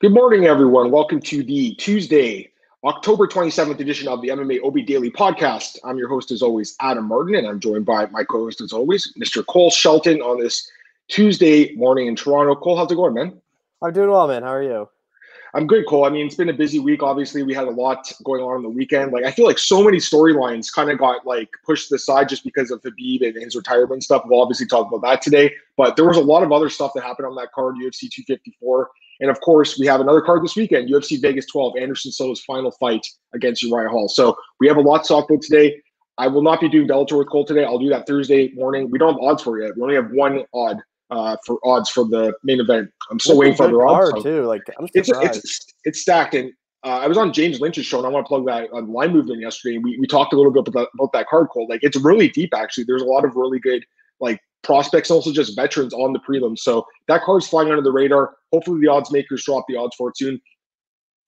Good morning, everyone. Welcome to the Tuesday, October 27th edition of the MMA OB Daily Podcast. I'm your host, as always, Adam Martin, and I'm joined by my co host, as always, Mr. Cole Shelton on this Tuesday morning in Toronto. Cole, how's it going, man? I'm doing well, man. How are you? I'm good, Cole. I mean, it's been a busy week. Obviously, we had a lot going on on the weekend. Like, I feel like so many storylines kind of got like pushed to the side just because of Khabib and his retirement stuff. We'll obviously talk about that today. But there was a lot of other stuff that happened on that card, UFC 254. And of course, we have another card this weekend, UFC Vegas 12, Anderson Silva's final fight against Uriah Hall. So we have a lot to talk about today. I will not be doing Bellator with Cole today. I'll do that Thursday morning. We don't have odds for it yet. We only have one odd uh, for odds for the main event. I'm still waiting for the odds. So. too. Like I'm it's, it's it's stacked, and uh, I was on James Lynch's show, and I want to plug that on Line Movement yesterday. We we talked a little bit about, about that card, Cole. Like it's really deep, actually. There's a lot of really good like prospects, also just veterans on the prelims. So that card's flying under the radar. Hopefully, the odds makers drop the odds for it soon.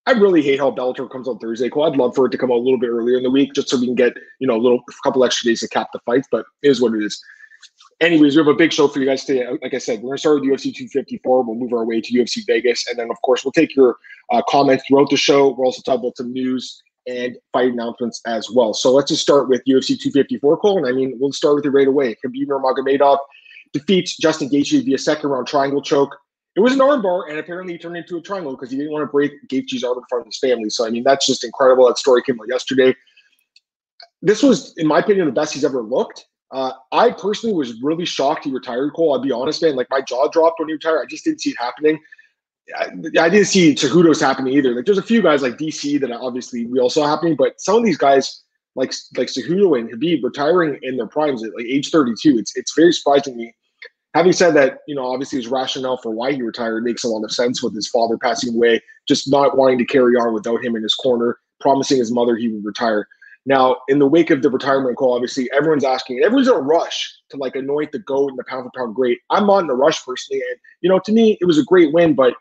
I really hate how Bellator comes on Thursday. Cool. I'd love for it to come out a little bit earlier in the week, just so we can get you know a little a couple extra days to cap the fights. But it is what it is. Anyways, we have a big show for you guys today. Like I said, we're gonna start with UFC 254. We'll move our way to UFC Vegas, and then of course we'll take your uh, comments throughout the show. We'll also talk about some news and fight announcements as well. So let's just start with UFC 254, Cole. And I mean, we'll start with it right away. Khabib Nurmagomedov defeats Justin Gaethje via second round triangle choke. It was an armbar, and apparently he turned into a triangle because he didn't want to break Gaethje's arm in front of his family. So I mean, that's just incredible. That story came out yesterday. This was, in my opinion, the best he's ever looked. Uh, I personally was really shocked he retired, Cole. I'll be honest, man. Like my jaw dropped when he retired. I just didn't see it happening. I, I didn't see Cejudo's happening either. Like there's a few guys like DC that obviously we all saw happening, but some of these guys like like Cejudo and Khabib retiring in their primes at like age 32. It's it's very surprising to me. Having said that, you know, obviously his rationale for why he retired makes a lot of sense with his father passing away, just not wanting to carry on without him in his corner, promising his mother he would retire. Now, in the wake of the retirement call, obviously everyone's asking, everyone's in a rush to like anoint the GOAT and the pound for pound great. I'm not in a rush personally. And, you know, to me, it was a great win, but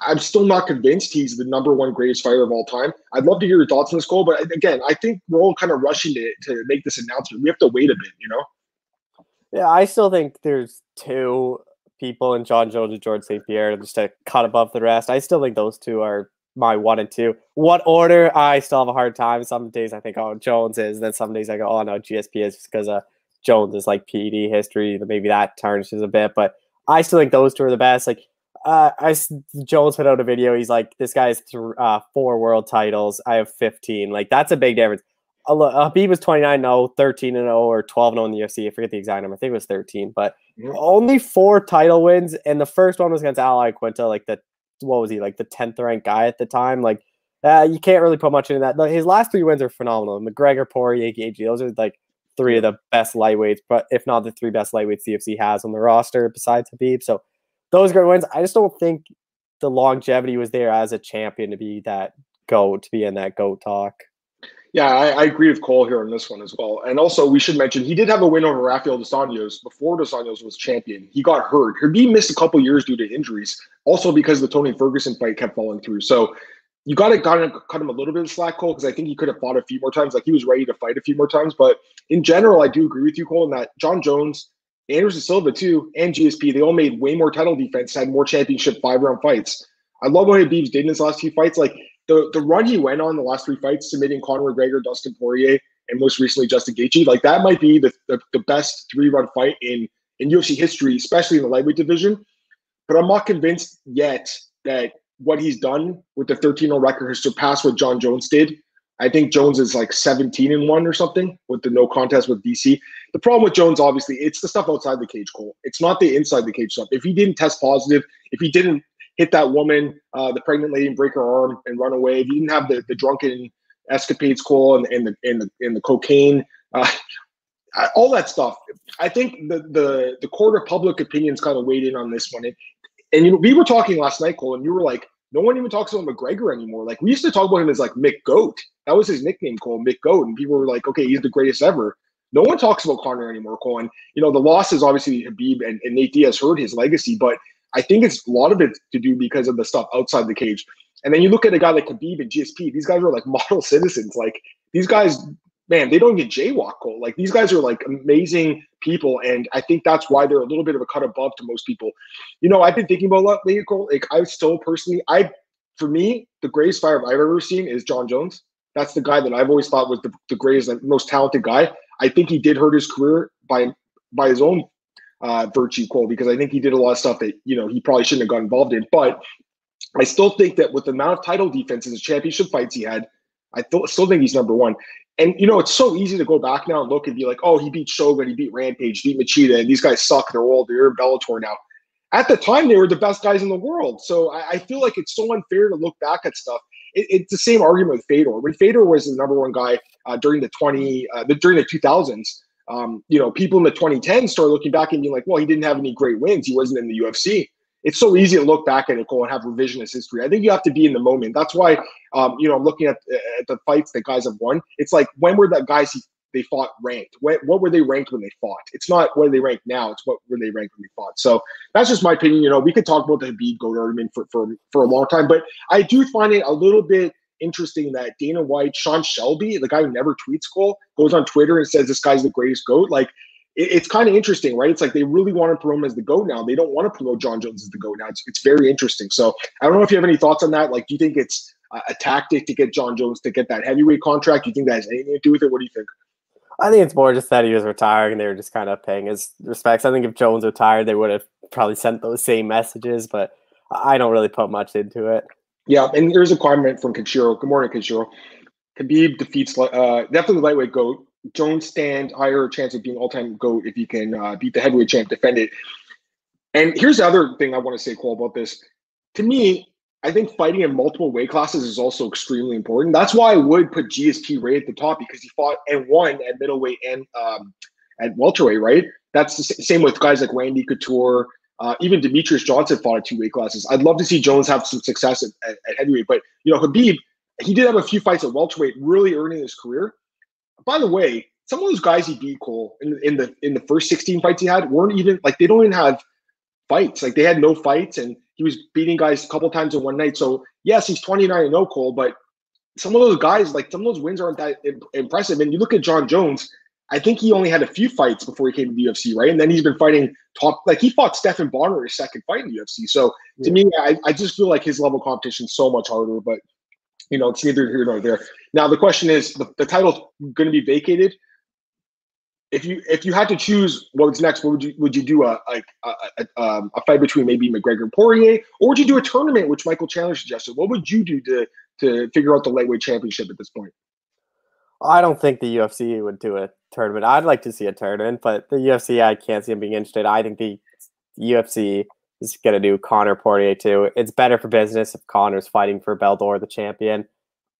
I'm still not convinced he's the number one greatest fighter of all time. I'd love to hear your thoughts on this Cole, but again, I think we're all kind of rushing to, to make this announcement. We have to wait a bit, you know? Yeah, I still think there's two people in Jon Jones and George St. Pierre just to cut above the rest. I still think those two are my one and two. What order? I still have a hard time. Some days I think, oh, Jones is. Then some days I go, oh, no, GSP is because uh, Jones is like PED history. Maybe that tarnishes a bit. But I still think those two are the best. Like, uh, I Jones put out a video. He's like, this guy's th- uh, four world titles. I have 15. Like, that's a big difference. Uh, Khabib was 29 0, 13 0, or 12 0 in the UFC. I forget the exact number. I think it was 13, but mm-hmm. only four title wins. And the first one was against Al Iaquinta, like the, what was he, like the 10th ranked guy at the time. Like, uh, you can't really put much into that. His last three wins are phenomenal. McGregor, Poirier, Gaethje, those are like three of the best lightweights, but if not the three best lightweights the UFC has on the roster besides Khabib. So those great wins. I just don't think the longevity was there as a champion to be that goat, to be in that goat talk. Yeah, I, I, agree with Cole here on this one as well. And also, we should mention he did have a win over Rafael dos Anjos before dos Anjos was champion. He got hurt. He missed a couple years due to injuries, also because the Tony Ferguson fight kept falling through. So you got to cut him a little bit of slack, Cole, because I think he could have fought a few more times. Like he was ready to fight a few more times. But in general, I do agree with you, Cole, in that Jon Jones Anderson Silva too, and GSP, they all made way more title defense, had more championship five round fights. I love what Khabib's did in his last few fights. Like the, the run he went on the last three fights, submitting Conor McGregor, Dustin Poirier, and most recently Justin Gaethje. Like that might be the, the, the best three run fight in in UFC history, especially in the lightweight division. But I'm not convinced yet that what he's done with the 13 0 record has surpassed what Jon Jones did I think Jones is like 17 and one or something with the no contest with DC. The problem with Jones, obviously, it's the stuff outside the cage, Cole. It's not the inside the cage stuff. If he didn't test positive, if he didn't hit that woman, uh, the pregnant lady, and break her arm and run away, if he didn't have the, the drunken escapades, Cole, and, and the and the and the cocaine, uh, all that stuff. I think the the the court of public opinions kind of weighed in on this one. And, and you know, we were talking last night, Cole, and you were like, no one even talks about McGregor anymore. Like we used to talk about him as like Mick Goat. That was his nickname, Cole Mick Goat, and people were like, okay, he's the greatest ever. No one talks about Conor anymore, Cole. And you know, the losses obviously Khabib and, and Nate Diaz hurt his legacy, but I think it's a lot of it to do because of the stuff outside the cage. And then you look at a guy like Khabib and GSP; these guys are like model citizens. Like these guys man, they don't get jaywalk Cole. Like these guys are like amazing people, and I think that's why they're a little bit of a cut above to most people. You know, I've been thinking about lately, Cole. Like I still personally, I for me, the greatest fighter I've ever seen is Jon Jones. That's the guy that I've always thought was the, the greatest, and most talented guy. I think he did hurt his career by by his own uh, virtue, Cole, because I think he did a lot of stuff that you know he probably shouldn't have got involved in. But I still think that with the amount of title defenses and championship fights he had, I th- still think he's number one. And you know, it's so easy to go back now and look and be like, oh, he beat Shogun, he beat Rampage, beat Machida, and these guys suck. They're old. They're in Bellator now. At the time, they were the best guys in the world. So I, I feel like it's so unfair to look back at stuff. It, it's the same argument with Fedor. When Fedor was the number one guy uh, during the twenty, uh, the, during the two thousands, um, you know, people in the 2010s started looking back and being like, well, he didn't have any great wins. He wasn't in the UFC it's so easy to look back at it and have revisionist history. I think you have to be in the moment. That's why, um, you know, I'm looking at, at the fights that guys have won. It's like when were the guys he, they fought ranked? When, what were they ranked when they fought? It's not where they ranked now. It's what were they ranked when they fought. So that's just my opinion. You know, we could talk about the Khabib goat argument for, for for a long time, but I do find it a little bit interesting that Dana White, Sean Shelby, the guy who never tweets Cole, goes on Twitter and says this guy's the greatest goat. Like it, it's kind of interesting, right? It's like they really want to promote him as the GOAT now. They don't want to promote Jon Jones as the GOAT now. It's, it's very interesting. So I don't know if you have any thoughts on that. Like, do you think it's a, a tactic to get Jon Jones to get that heavyweight contract? Do you think that has anything to do with it? What do you think? I think it's more just that he was retiring and they were just kind of paying his respects. I think if Jones retired, they would have probably sent those same messages, but I don't really put much into it. Yeah, and there's a comment from Kenshiro. Good morning, Kenshiro. Khabib defeats uh, definitely lightweight goat. Jones stand higher chance of being all time GOAT if he can uh, beat the heavyweight champ, defend it. And here's the other thing I want to say, Cole, about this. To me, I think fighting in multiple weight classes is also extremely important. That's why I would put GSP right at the top because he fought and won at middleweight and um, at welterweight, right? That's the same with guys like Randy Couture. Uh, even Demetrious Johnson fought at two weight classes. I'd love to see Jones have some success at, at, at heavyweight, but you know, Khabib, he did have a few fights at welterweight, really earning his career. By the way, some of those guys he beat Cole in, in the in the first 16 fights he had weren't even like they don't even have fights. Like they had no fights and he was beating guys a couple times in one night. So yes, he's 29 and no Cole, but some of those guys, like some of those wins aren't that impressive. And you look at Jon Jones, I think he only had a few fights before he came to the UFC, right? And then he's been fighting top, like he fought Stephan Bonnar his second fight in the UFC. So to me, I, I just feel like his level of competition is so much harder. But you know, it's neither here nor there. Now the question is, the, the title's going to be vacated. If you if you had to choose what's next, what would you would you do a like a, a, um, a, fight between maybe McGregor and Poirier, or would you do a tournament, which Michael Chandler suggested? What would you do to to figure out the lightweight championship at this point? I don't think the UFC would do a tournament. I'd like to see a tournament, but the UFC, I can't see them being interested. I think the UFC is going to do Conor Poirier too. It's better for business if Conor's fighting for Bellator, the champion.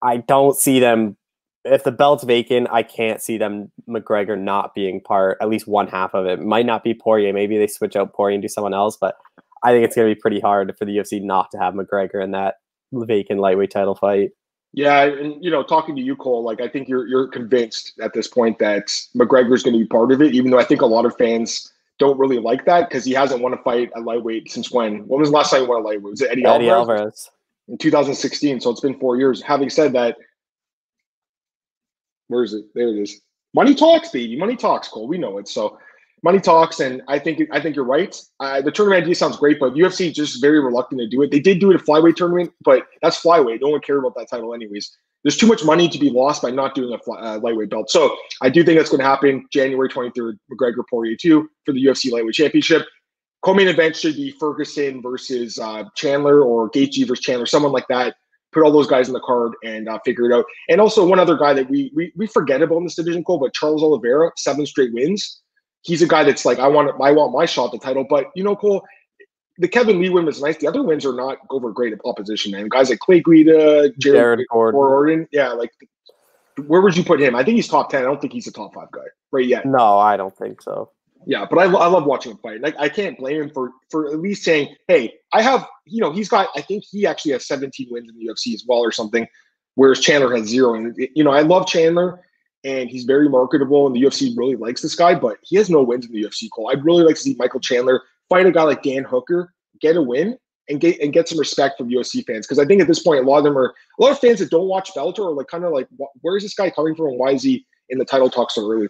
I don't see them. If the belt's vacant, I can't see them McGregor not being part. At least one half of it might not be Poirier. Maybe they switch out Poirier and do someone else. But I think it's going to be pretty hard for the UFC not to have McGregor in that vacant lightweight title fight. Yeah, and you know, talking to you, Cole, like I think you're you're convinced at this point that McGregor's going to be part of it, even though I think a lot of fans don't really like that because he hasn't won a fight at lightweight since when? When was the last time he won a lightweight? Was it Eddie, Eddie Alvarez? Alvarez? In 2016. So it's been four years. Having said that, where is it? There it is. Money talks, baby. Money talks, Cole. We know it. So money talks, and I think I think you're right. Uh, the tournament idea sounds great, but UFC just very reluctant to do it. They did do it a flyweight tournament, but that's flyweight. No one cared about that title anyways. There's too much money to be lost by not doing a fly, uh, lightweight belt. So I do think that's going to happen January 23rd, McGregor Poirier 2 for the UFC lightweight championship. Co-main event should be Ferguson versus uh, Chandler or Gaethje versus Chandler, someone like that. Put all those guys in the card and uh, figure it out. And also one other guy that we, we we forget about in this division, Cole, but Charles Oliveira, seven straight wins he's a guy that's like, I want I want my shot at the title. But you know, Cole, the Kevin Lee win was nice. The other wins are not over great opposition, man. Guys like Clay Guida, Jared, Jared Gordon. Gordon. Yeah, like where would you put him? I think he's top ten. I don't think he's a top five guy right yet. No, I don't think so. Yeah, but I, I love watching him fight. Like I can't blame him for for at least saying, "Hey, I have." You know, he's got. I think he actually has 17 wins in the UFC as well, or something. Whereas Chandler has zero. And you know, I love Chandler and he's very marketable, and the UFC really likes this guy, but he has no wins in the UFC. Cole, I'd really like to see Michael Chandler fight a guy like Dan Hooker, get a win, and get and get some respect from UFC fans. Because I think at this point, a lot of them are a lot of fans that don't watch Bellator are like kind of like, where is this guy coming from, and why is he in the title talk so early?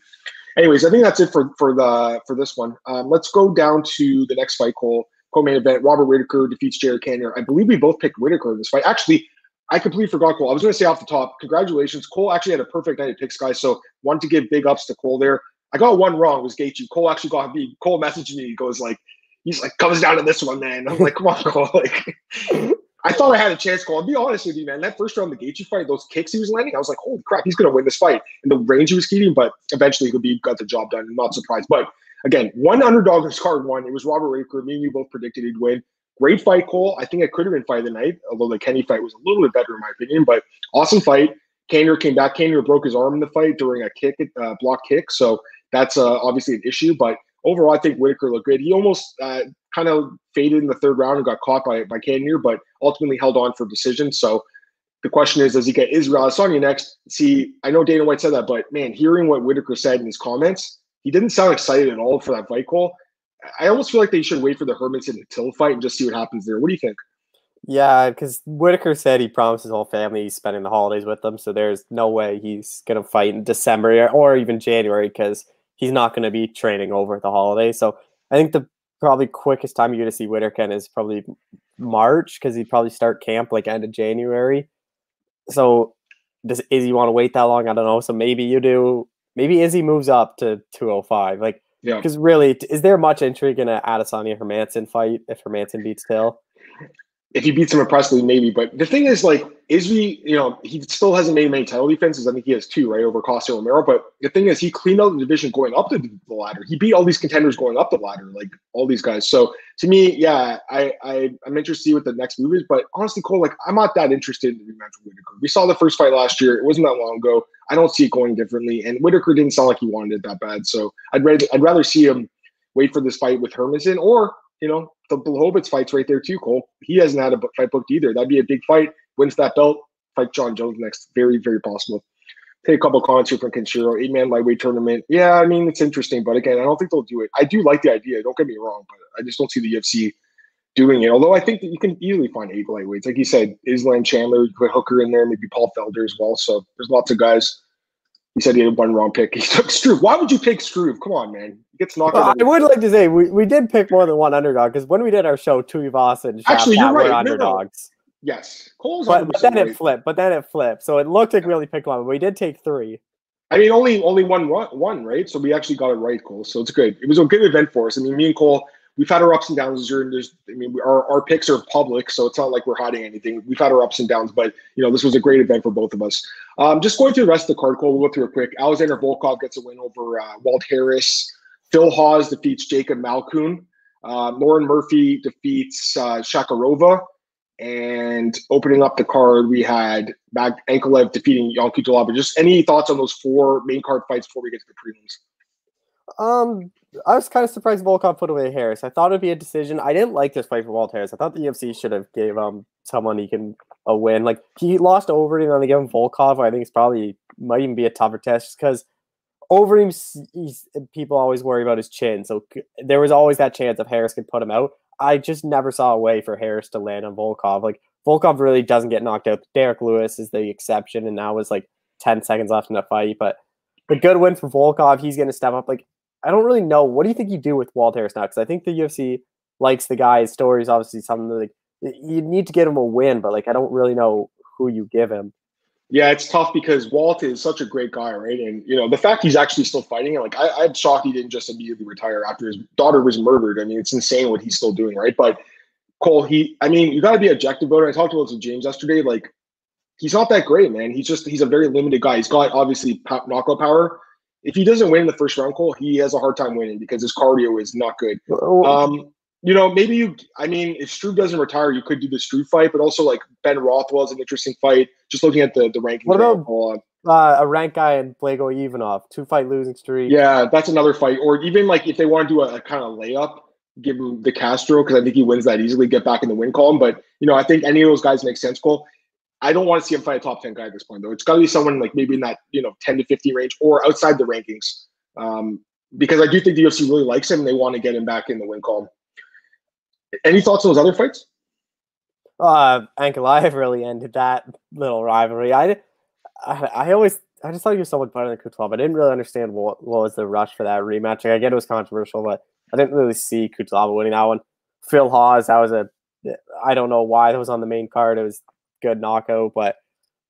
Anyways, I think that's it for for the for this one. Um, let's go down to the next fight, Cole. co-main event. Robert Whittaker defeats Jared Cannonier. I believe we both picked Whittaker in this fight. Actually, I completely forgot Cole. I was going to say off the top, congratulations. Cole actually had a perfect night at picks, guys. So wanted to give big ups to Cole there. I got one wrong. It was Gaethje. Cole actually got me. Cole messaged me. He goes like, he's like, comes down to this one, man. I'm like, come on, Cole. Like, I thought I had a chance, Cole. I'll be honest with you, man. That first round, the Gaethje fight, those kicks he was landing, I was like, holy crap, he's going to win this fight. And the range he was keeping, but eventually he be got the job done. I'm not surprised. But again, one underdog this card won. It was Robert Whittaker. Me and you both predicted he'd win. Great fight, Cole. I think it could have been fight of the night, although the Kenny fight was a little bit better in my opinion. But awesome fight. Cannonier came back. Cannonier broke his arm in the fight during a kick, uh, block kick. So that's uh, obviously an issue. But overall, I think Whittaker looked good. He almost uh, kind of faded in the third round and got caught by by Cannonier, but ultimately held on for decision. So the question is, does he get Israel Adesanya next? See, I know Dana White said that, but man, hearing what Whittaker said in his comments, he didn't sound excited at all for that fight Cole. I almost feel like they should wait for the Hermansson Till fight and just see what happens there. What do you think? Yeah, because Whittaker said he promised his whole family he's spending the holidays with them, so there's no way he's gonna fight in December or even January because he's not gonna be training over the holiday. So I think the probably quickest time you're gonna see Whittaker is probably March because he'd probably start camp like end of January. So does Izzy want to wait that long? I don't know. So maybe you do. Maybe Izzy moves up to 205. Like yeah. Because really, is there much intrigue in an Adesanya Hermansson fight if Hermansson beats Till? If he beats him impressively, maybe. But the thing is, like, is he, you know, he still hasn't made many title defenses. I think he has two, right, over Costa Romero. But the thing is, he cleaned out the division going up the, ladder. He beat all these contenders going up the ladder, like all these guys. So to me, yeah, I, I I'm interested to see what the next move is. But honestly, Cole, like, I'm not that interested in the rematch with Whittaker. We saw the first fight last year. It wasn't that long ago. I don't see it going differently. And Whittaker didn't sound like he wanted it that bad. So I'd rather I'd rather see him wait for this fight with Hermansson or you know, the Blachowicz fight's right there too, Cole. He hasn't had a fight booked either. That'd be a big fight. Wins that belt, fight Jon Jones next. Very, very possible. Take a couple comments here from Kenshiro. Eight man lightweight tournament. Yeah, I mean, it's interesting, but again, I don't think they'll do it. I do like the idea. Don't get me wrong, but I just don't see the UFC doing it. Although I think that you can easily find eight lightweights. Like you said, Islam Chandler, you put Hooker in there, maybe Paul Felder as well. So there's lots of guys he said he had one wrong pick. He took Struve. Why would you pick Struve? Come on, man. He gets knocked well, I would like to say we, we did pick more than one underdog because when we did our show, Tuivasa and Shaf Actually, you're right. were underdogs. No, no. Yes. Cole's but, but then right. it flipped. But then it flipped. So it looked like we only picked one, but we did take three. I mean, only only one one, right? So we actually got it right, Cole. So it's good. It was a good event for us. I mean, me and Cole we've had our ups and downs during this. I mean, our, our picks are public, so it's not like we're hiding anything. We've had our ups and downs, but you know, this was a great event for both of us. Um, just going through the rest of the card, Cole, we'll go through it quick. Alexander Volkov gets a win over uh, Walt Harris. Phil Hawes defeats Jacob Malkoun. Uh, Lauren Murphy defeats uh, Shakirova. And opening up the card, we had Mag- Ankalaev defeating Ion Cutelaba. Just any thoughts on those four main card fights before we get to the prelims? Um, I was kind of surprised Volkov put away Harris. I thought it'd be a decision. I didn't like this fight for Walt Harris. I thought the UFC should have gave um someone he can a win. Like he lost Overeem, and they give him Volkov. I think it's probably might even be a tougher test because Overeem's he's, people always worry about his chin. So there was always that chance if Harris could put him out. I just never saw a way for Harris to land on Volkov. Like Volkov really doesn't get knocked out. Derrick Lewis is the exception, and now was like ten seconds left in the fight, but. A good win for Volkov. He's going to step up. Like I don't really know. What do you think you do with Walt Harris now? Because I think the UFC likes the guy. His story is obviously something that, like you need to get him a win, but like I don't really know who you give him. Yeah, it's tough because Walt is such a great guy, right? And you know the fact he's actually still fighting, like I, I'm shocked he didn't just immediately retire after his daughter was murdered. I mean, it's insane what he's still doing, right? But Cole, he, I mean, you got to be objective about it. I talked about this with James yesterday. Like, he's not that great, man. He's just he's a very limited guy. He's got obviously knockout power, if he doesn't win the first round, Cole, he has a hard time winning because his cardio is not good. Um, you know, maybe you. I mean, if Struve doesn't retire, you could do the Struve fight, but also like Ben Rothwell is an interesting fight. Just looking at the the rankings. What about uh, a rank guy and Blagoy Ivanov, two fight losing streak? Yeah, that's another fight. Or even like if they want to do a, a kind of layup, give him the Castro because I think he wins that easily. Get back in the win column, but you know, I think any of those guys make sense. Cole. I don't want to see him fight a top 10 guy at this point, though. It's got to be someone like maybe in that, you know, 10 to 50 range or outside the rankings. Um, because I do think the UFC really likes him and they want to get him back in the win column. Any thoughts on those other fights? Uh, Ankalaev really ended that little rivalry. I, I, I always, I just thought he was so much better than Kutlov. I didn't really understand what, what was the rush for that rematch. Like, I get it was controversial, but I didn't really see Kutlov winning that one. Phil Hawes, that was a I don't know why that was on the main card. It was good knockout, but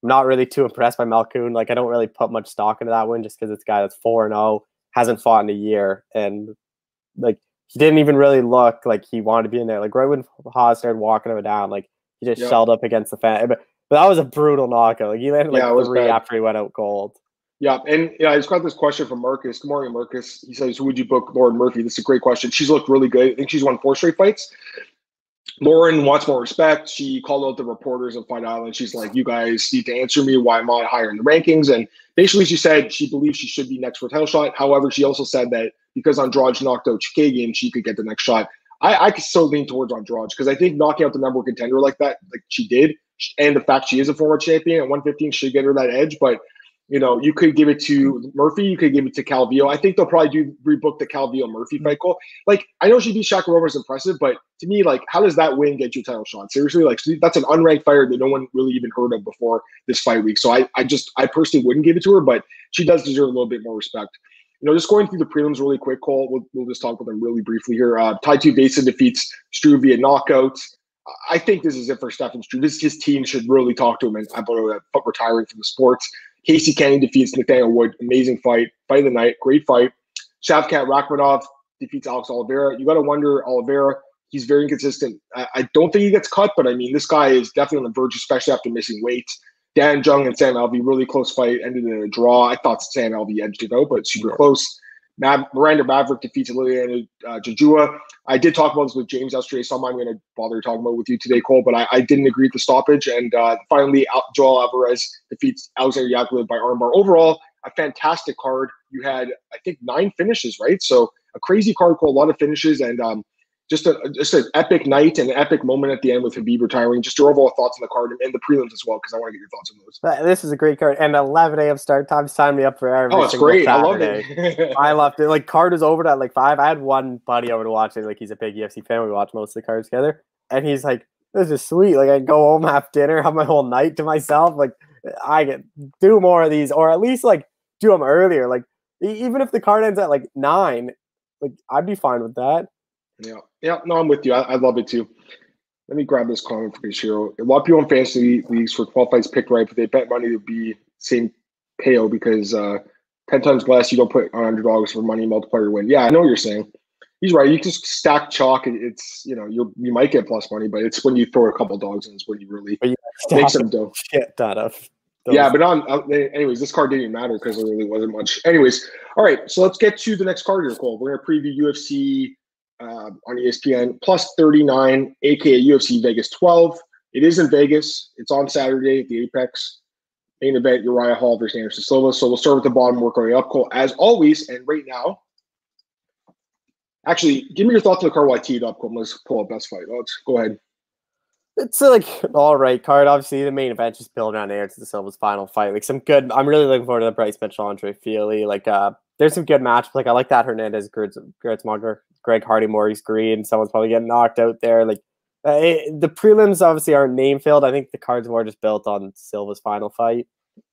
I'm not really too impressed by Malkoun. Like I don't really put much stock into that win just because it's a guy that's four and zero, oh, hasn't fought in a year, and like he didn't even really look like he wanted to be in there. Like right when Hawes started walking him down, like he just yep. shelled up against the fan. But, but that was a brutal knockout. Like he landed like yeah, three bad. after he went out cold. Yeah, and yeah, I just got this question from Marcus. Good morning, Marcus. He says, "Who would you book, Lauren Murphy?" This is a great question. She's looked really good. I think she's won four straight fights. Lauren wants more respect. She called out the reporters of Fight Island. She's like, "You guys need to answer me. Why am I higher in the rankings?" And basically, she said she believes she should be next for a title shot. However, she also said that because Andrade knocked out Chookagian, she could get the next shot. I, I could still lean towards Andrade because I think knocking out the number one contender like that, like she did, and the fact she is a former champion at 115 should get her that edge. But you know, you could give it to Murphy, you could give it to Calvillo. I think they'll probably do rebook the Calvillo Murphy fight Cole. Like, I know she beat Shakirova is impressive, but to me, like, how does that win get you a title shot? Seriously, like, that's an unranked fighter that no one really even heard of before this fight week. So I, I just, I personally wouldn't give it to her, but she does deserve a little bit more respect. You know, just going through the prelims really quick, Cole. We'll, we'll just talk about them really briefly here. Uh, Tai Tuivasa defeats Struve via knockout. I think this is it for Stefan Struve. This his team should really talk to him and about retiring from the sports. Casey Kenny defeats Nathaniel Wood. Amazing fight. Fight of the night. Great fight. Shavkat Rakhmonov defeats Alex Oliveira. You got to wonder, Oliveira, he's very inconsistent. I, I, don't think he gets cut, but I mean, this guy is definitely on the verge, especially after missing weight. Da Un Jung and Sam Alvey, really close fight, ended in a draw. I thought Sam Alvey edged it out, but super close. Miranda Maverick defeats Liliana uh, Jojua. I did talk about this with James yesterday, so I'm not going to bother talking about with you today, Cole, but I, I didn't agree with the stoppage. And uh, finally, Joel Alvarez defeats Alexander Yakovlev by armbar. Overall, a fantastic card. You had, I think, nine finishes, right? So a crazy card, Cole, a lot of finishes. And um, just a just an epic night and an epic moment at the end with Khabib retiring. Just your overall thoughts on the card and the prelims as well, because I want to get your thoughts on those. This is a great card and 11 a.m. start time. Sign me up for every. Oh, it's great! Saturday. I love it. I loved it. Like card was over at like five. I had one buddy over to watch it. Like he's a big UFC fan. We watch most of the cards together, and he's like, "This is sweet. Like I go home, have dinner, have my whole night to myself. Like I get do more of these, or at least like do them earlier. Like even if the card ends at like nine, like I'd be fine with that." Yeah, yeah. No, I'm with you. I, I love it too. Let me grab this comment for you, A lot of people in fantasy leagues for 12 fights picked right, but they bet money to be same payout because uh, 10 times less you don't put on underdogs for money multiplier win. Yeah, I know what you're saying. He's right. You just stack chalk. It's you know you you might get plus money, but it's when you throw a couple dogs in it's when you really make some dough. Shit, that of. Yeah, but on uh, anyways, this card didn't even matter because there really wasn't much. Anyways, all right, so let's get to the next card here, Cole. We're gonna preview UFC uh, on ESPN, plus 39, aka UFC Vegas 12. It is in Vegas. It's on Saturday at the Apex. Main event Uriah Hall versus Anderson Silva. So we'll start with the bottom, work our way up. Cole, as always, and right now, actually, give me your thoughts on the card while I up. Cole. Let's pull up best fight. Let's go ahead. It's like all right card. Obviously, the main event just built around Anderson Silva's final fight. Like some good. I'm really looking forward to the Bryce Mitchell Andre Fili. Like uh, there's some good match. Like I like that Hernandez Gertz Gertzmonger Greg Hardy, Maurice Greene. Someone's probably getting knocked out there. Like uh, it, the prelims obviously are name filled. I think the card's more just built on Silva's final fight.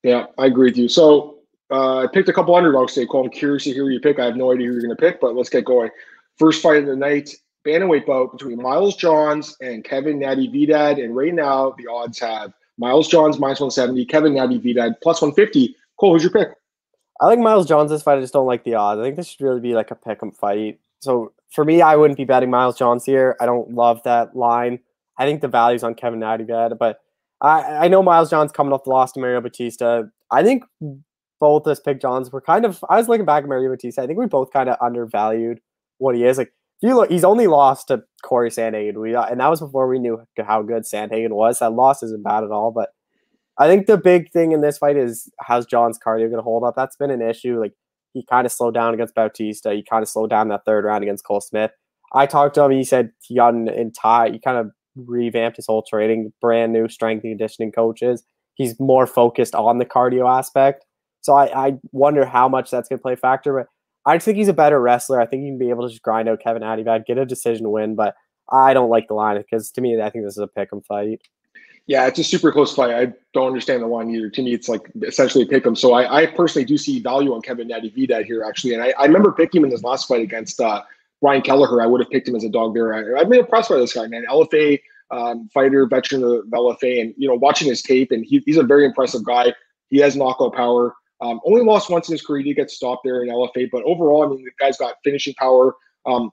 Yeah, I agree with you. So uh, I picked a couple underdogs today. Cole, I'm curious to hear who you pick. I have no idea who you're going to pick, but let's get going. First fight of the night, bantamweight bout between Miles Johns and Kevin Natividad. And right now, the odds have Miles Johns minus 170, Kevin Natividad plus 150. Cole, who's your pick? I like Miles Johns this fight. I just don't like the odds. I think this should really be like a pick 'em fight. So for me, I wouldn't be betting Miles Johns here. I don't love that line. I think the value's on Kevin Natividad, but I, I know Miles Johns coming off the loss to Mario Bautista. I think both us pick Johns were kind of. I was looking back at Mario Bautista. I think we both kind of undervalued what he is. Like if you look, he's only lost to Corey Sandhagen. We and that was before we knew how good Sandhagen was. That loss isn't bad at all, but I think the big thing in this fight is how's John's cardio going to hold up. That's been an issue. Like he kind of slowed down against Bautista. He kind of slowed down that third round against Cole Smith. I talked to him. He said he got in tie. He kind of revamped his whole training, brand new strength and conditioning coaches. He's more focused on the cardio aspect. So I, I wonder how much that's going to play factor. But I just think he's a better wrestler. I think he can be able to just grind out Kevin Natividad, get a decision win. But I don't like the line because to me, I think this is a pick 'em fight. Yeah, it's a super close fight. I don't understand the line either. To me, it's like essentially pick him. So I, I personally do see value on Kevin Natividad here, actually. And I, I remember picking him in his last fight against uh, Ryan Kelleher, I would have picked him as a dog there. I, have been impressed by this guy, man. LFA um, fighter, veteran of LFA, and you know, watching his tape, and he, he's a very impressive guy. He has knockout power. Um, only lost once in his career. He gets stopped there in LFA, but overall, I mean, the guy's got finishing power. Um,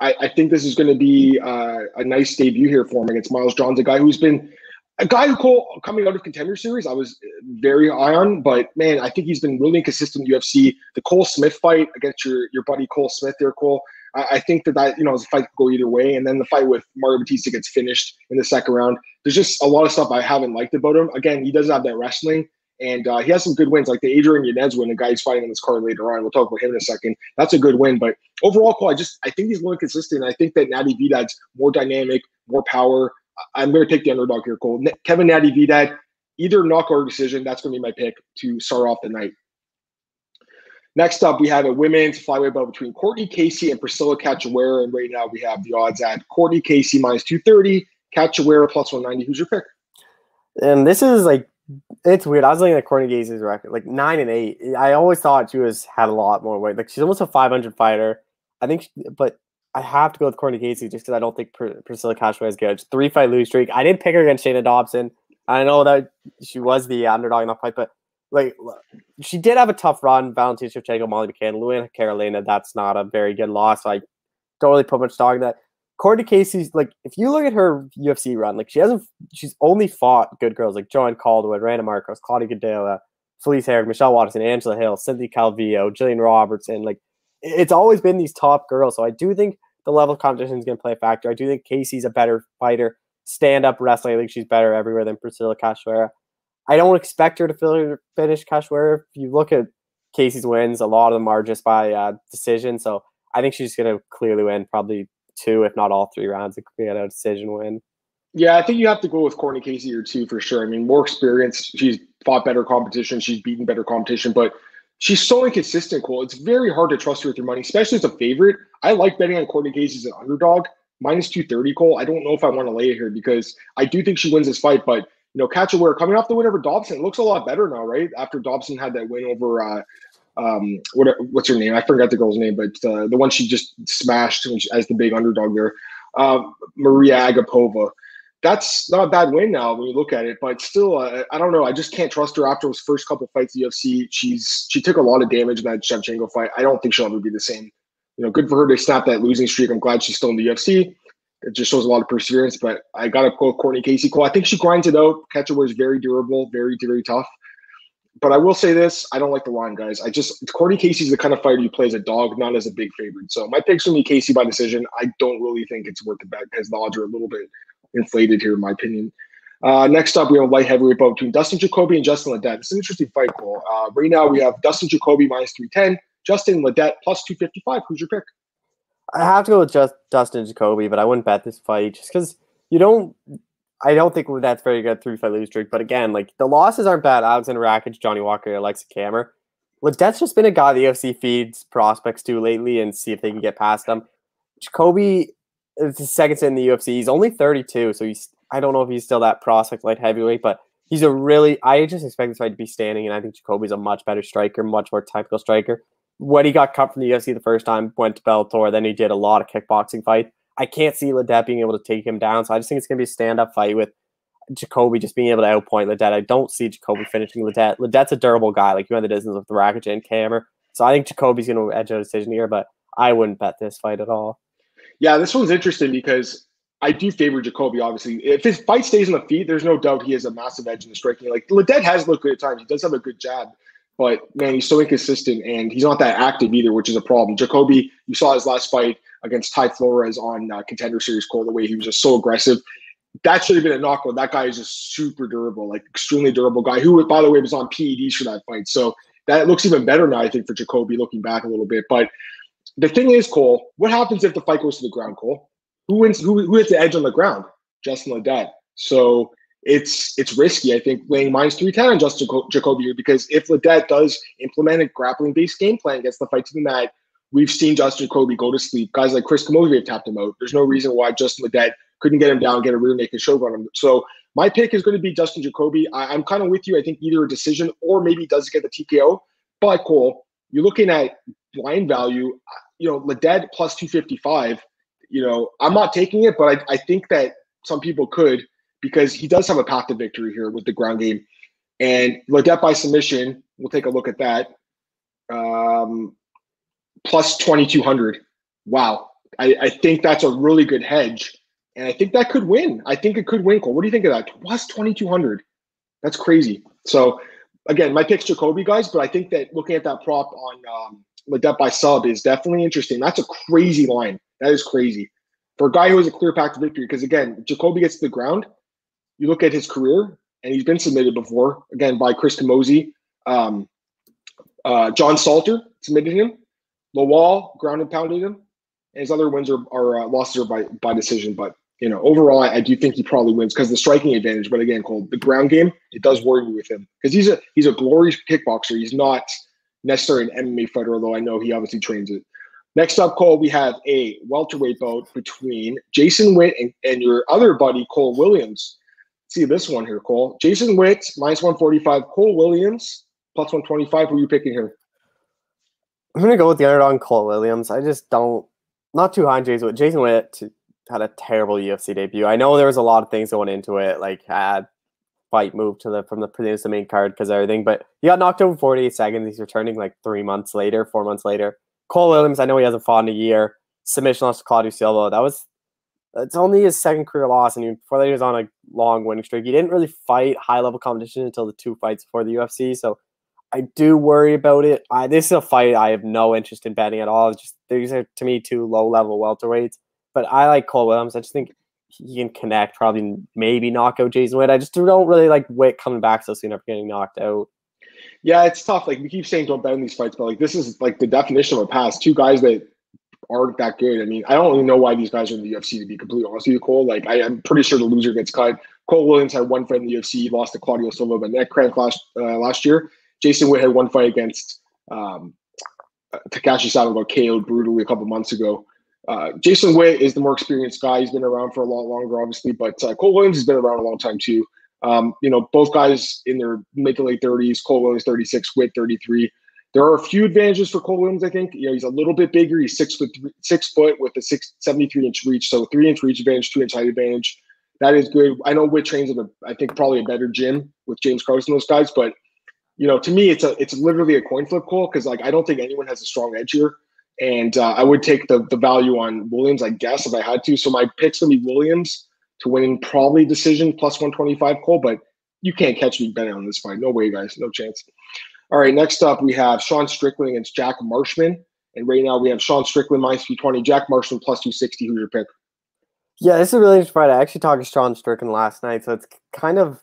I, I, think this is going to be uh, a nice debut here for him against Miles Johns, a guy who's been a guy who Cole coming out of contender series, I was very high on, but man, I think he's been really inconsistent in UFC. The Cole Smith fight against your your buddy Cole Smith there, Cole. I, I think that that you know, the fight could go either way, and then the fight with Mario Bautista gets finished in the second round. There's just a lot of stuff I haven't liked about him. Again, he doesn't have that wrestling, and uh, he has some good wins, like the Adrian Yanez win, the guy he's fighting in this card later on. We'll talk about him in a second. That's a good win, but overall, Cole, I just I think he's more consistent. I think that Natty Natividad's more dynamic, more power. I'm going to take the underdog here, Cole. Kevin Natividad, either knockout or decision. That's going to be my pick to start off the night. Next up, we have a women's flyweight bout between Courtney Casey and Priscilla Cachoeira. And right now we have the odds at Courtney Casey minus 230, Cachoeira plus 190. Who's your pick? And this is like, it's weird. I was looking at Courtney Casey's record, like nine and eight. I always thought she was had a lot more weight. Like she's almost a 500 fighter. I think, she, but I have to go with Courtney Casey just because I don't think Pr- Priscilla Cachoeira is good. Three fight lose streak. I didn't pick her against Shana Dobson. I know that she was the underdog in that fight, but like she did have a tough run. Valentina Shevchenko, Molly McCann, Luana Carolina. That's not a very good loss. So I don't really put much stock in that. Courtney Casey's like if you look at her UFC run, like she hasn't she's only fought good girls like Joanne Calderwood, Randa Markos, Claudia Gadelha, Felice Herrig, Michelle Waterson, Angela Hill, Cynthia Calvillo, Jillian Robertson. Like it's always been these top girls. So I do think the level of competition is going to play a factor. I do think Casey's a better fighter, stand up wrestling. I think she's better everywhere than Priscilla Cachoeira. I don't expect her to finish Cachoeira. If you look at Casey's wins, a lot of them are just by uh, decision. So I think she's going to clearly win probably two, if not all three rounds, and get a decision win. Yeah, I think you have to go with Courtney Casey or two for sure. I mean, more experience. She's fought better competition. She's beaten better competition, but she's so inconsistent, Cole. It's very hard to trust her with your money, especially as a favorite. I like betting on Courtney Casey as an underdog. Minus 230, Cole. I don't know if I want to lay it here because I do think she wins this fight, but you know, Cachoeira coming off the win over Dobson looks a lot better now, right? After Dobson had that win over uh, um, what what's her name? I forgot the girl's name, but uh, the one she just smashed as the big underdog there, uh, Maria Agapova. That's not a bad win now when you look at it, but still, uh, I don't know. I just can't trust her after those first couple fights UFC. She's she took a lot of damage in that Shevchenko fight. I don't think she'll ever be the same. You know, good for her to snap that losing streak. I'm glad she's still in the UFC. It just shows a lot of perseverance. But I got to quote Courtney Casey. Cool. I think she grinds it out. Catcher was very durable, very, very tough. But I will say this: I don't like the line, guys. I just Courtney Casey's the kind of fighter you play as a dog, not as a big favorite. So my pick's gonna be Casey by decision. I don't really think it's worth the bet because the odds are a little bit inflated here, in my opinion. Uh, next up, we have a light heavyweight bout between Dustin Jacoby and Justin Ledet. It's an interesting fight, Cole. Uh, right now, we have Dustin Jacoby minus 310, Justin Ledet plus 255. Who's your pick? I have to go with just Dustin Jacoby, but I wouldn't bet this fight just because you don't. I don't think that's very good three fight lose streak. But again, like the losses aren't bad. Alexander Rakic, Johnny Walker, Aleksa Camur. Ledet's just been a guy the UFC feeds prospects to lately and see if they can get past them. Jacoby second in the UFC. He's only 32, so he's I don't know if he's still that prospect light heavyweight, but he's a really I just expect this fight to be standing, and I think Jacoby's a much better striker, much more technical striker when he got cut from the UFC the first time, went to Bellator, then he did a lot of kickboxing fights. I can't see Ledet being able to take him down, so I just think it's to be a stand-up fight with Jacoby just being able to outpoint Ledet. I don't see Jacoby finishing Ledet. Ledet's a durable guy, like you had the distance with the Rakic and Camur. So I think Jacoby's to edge out a decision here, but I wouldn't bet this fight at all. Yeah, this one's interesting because I do favor Jacoby, obviously. If his fight stays on the feet, there's no doubt he has a massive edge in the striking. Like Ledet has looked good at times. He does have a good jab. But man, he's so inconsistent and he's not that active either, which is a problem. Jacoby, you saw his last fight against Ty Flores on uh, Contender Series Cole, the way he was just so aggressive. That should have been a knockout. That guy is just super durable, like extremely durable guy who, by the way, was on PEDs for that fight. So that looks even better now, I think, for Jacoby looking back a little bit. But the thing is, Cole, what happens if the fight goes to the ground, Cole? Who wins? Who, who hits the edge on the ground? Justin Ledet. So it's it's risky. I think laying minus three ten on Justin Jacoby here because if Ledet does implement a grappling based game plan against the fight to the mat, we've seen Justin Jacoby go to sleep. Guys like Chris Camozzi have tapped him out. There's no reason why Justin Ledet couldn't get him down, get a rear naked choke on him. So my pick is going to be Justin Jacoby. I, am kind of with you. I think either a decision or maybe does get the TKO. But Cole, you're looking at blind value you know, Ledet plus 255, you know, I'm not taking it, but I, I think that some people could because he does have a path to victory here with the ground game. And Ledet by submission, we'll take a look at that. Um, plus 2200. Wow. I, I think that's a really good hedge. And I think that could win. I think it could win. Cole. What do you think of that? Plus 2200. That's crazy. So, again, my pick's Jacoby, guys, but I think that looking at that prop on um, Ledet by sub is definitely interesting. That's a crazy line. That is crazy. For a guy who has a clear path to victory, because again, Jacoby gets to the ground, you look at his career, and he's been submitted before, again, by Chris Camozzi. Um, uh, John Salter submitted him. Lawal ground and pounded him. And his other wins are, are uh, losses are by, by decision. But, you know, overall, I, I do think he probably wins because the striking advantage. But again, Cole, the ground game, it does worry me with him because he's a he's a glorious kickboxer. He's not – necessarily an MMA fighter, although I know he obviously trains it. Next up, Cole, we have a welterweight bout between Jason Witt and, and your other buddy, Cole Williams. See this one here, Cole. Jason Witt, minus 145. Cole Williams, plus 125. Who are you picking here? I'm going to go with the underdog, Cole Williams. I just don't, not too high on Jason Witt. Jason Witt had a terrible UFC debut. I know there was a lot of things going into it, like had fight moved to the from the produce the main card because everything. But he got knocked in 48 seconds. He's returning like three months later, four months later. Cole Williams, I know he hasn't fought in a year. Submission loss to Claudio Silva. That was it's only his second career loss, and before that he was on a long winning streak. He didn't really fight high level competition until the two fights before the UFC. So I do worry about it. I, this is a fight I have no interest in betting at all. It's just these are to me two low level welterweights. But I like Cole Williams. I just think he can connect, probably maybe knock out Jason Witt. I just don't really like Witt coming back so soon after getting knocked out. Yeah, it's tough. Like we keep saying, don't bet on these fights, but like this is like the definition of a pass. Two guys that aren't that good. I mean, I don't even know why these guys are in the UFC. To be completely honest with you, Cole. Like I, am pretty sure the loser gets cut. Cole Williams had one fight in the UFC. He lost to Claudio Silva, but neck cramp last uh, last year. Jason Witt had one fight against um, Takashi Sato got KO'd brutally a couple months ago. Uh, Jason Witt is the more experienced guy. He's been around for a lot longer, obviously, but uh, Cole Williams has been around a long time too. Um, you know, both guys in their mid to late 30s. Cole Williams 36, Witt 33. There are a few advantages for Cole Williams. I think you know he's a little bit bigger. He's six foot three, six foot with a six, 73 inch reach, so three inch reach advantage, two inch height advantage. That is good. I know Witt trains at a, I think probably a better gym with James and those guys, but you know, to me, it's a it's literally a coin flip Cole because like I don't think anyone has a strong edge here. And uh, I would take the the value on Williams, I guess, if I had to. So my pick's gonna be Williams to win probably decision plus 125 Cole, but you can't catch me betting on this fight. No way, guys. No chance. All right, next up we have Sean Strickland against Jack Marshman. And right now we have Sean Strickland minus 220, Jack Marshman plus 260. Who's your pick? Yeah, this is a really interesting fight. I actually talked to Sean Strickland last night, so it's kind of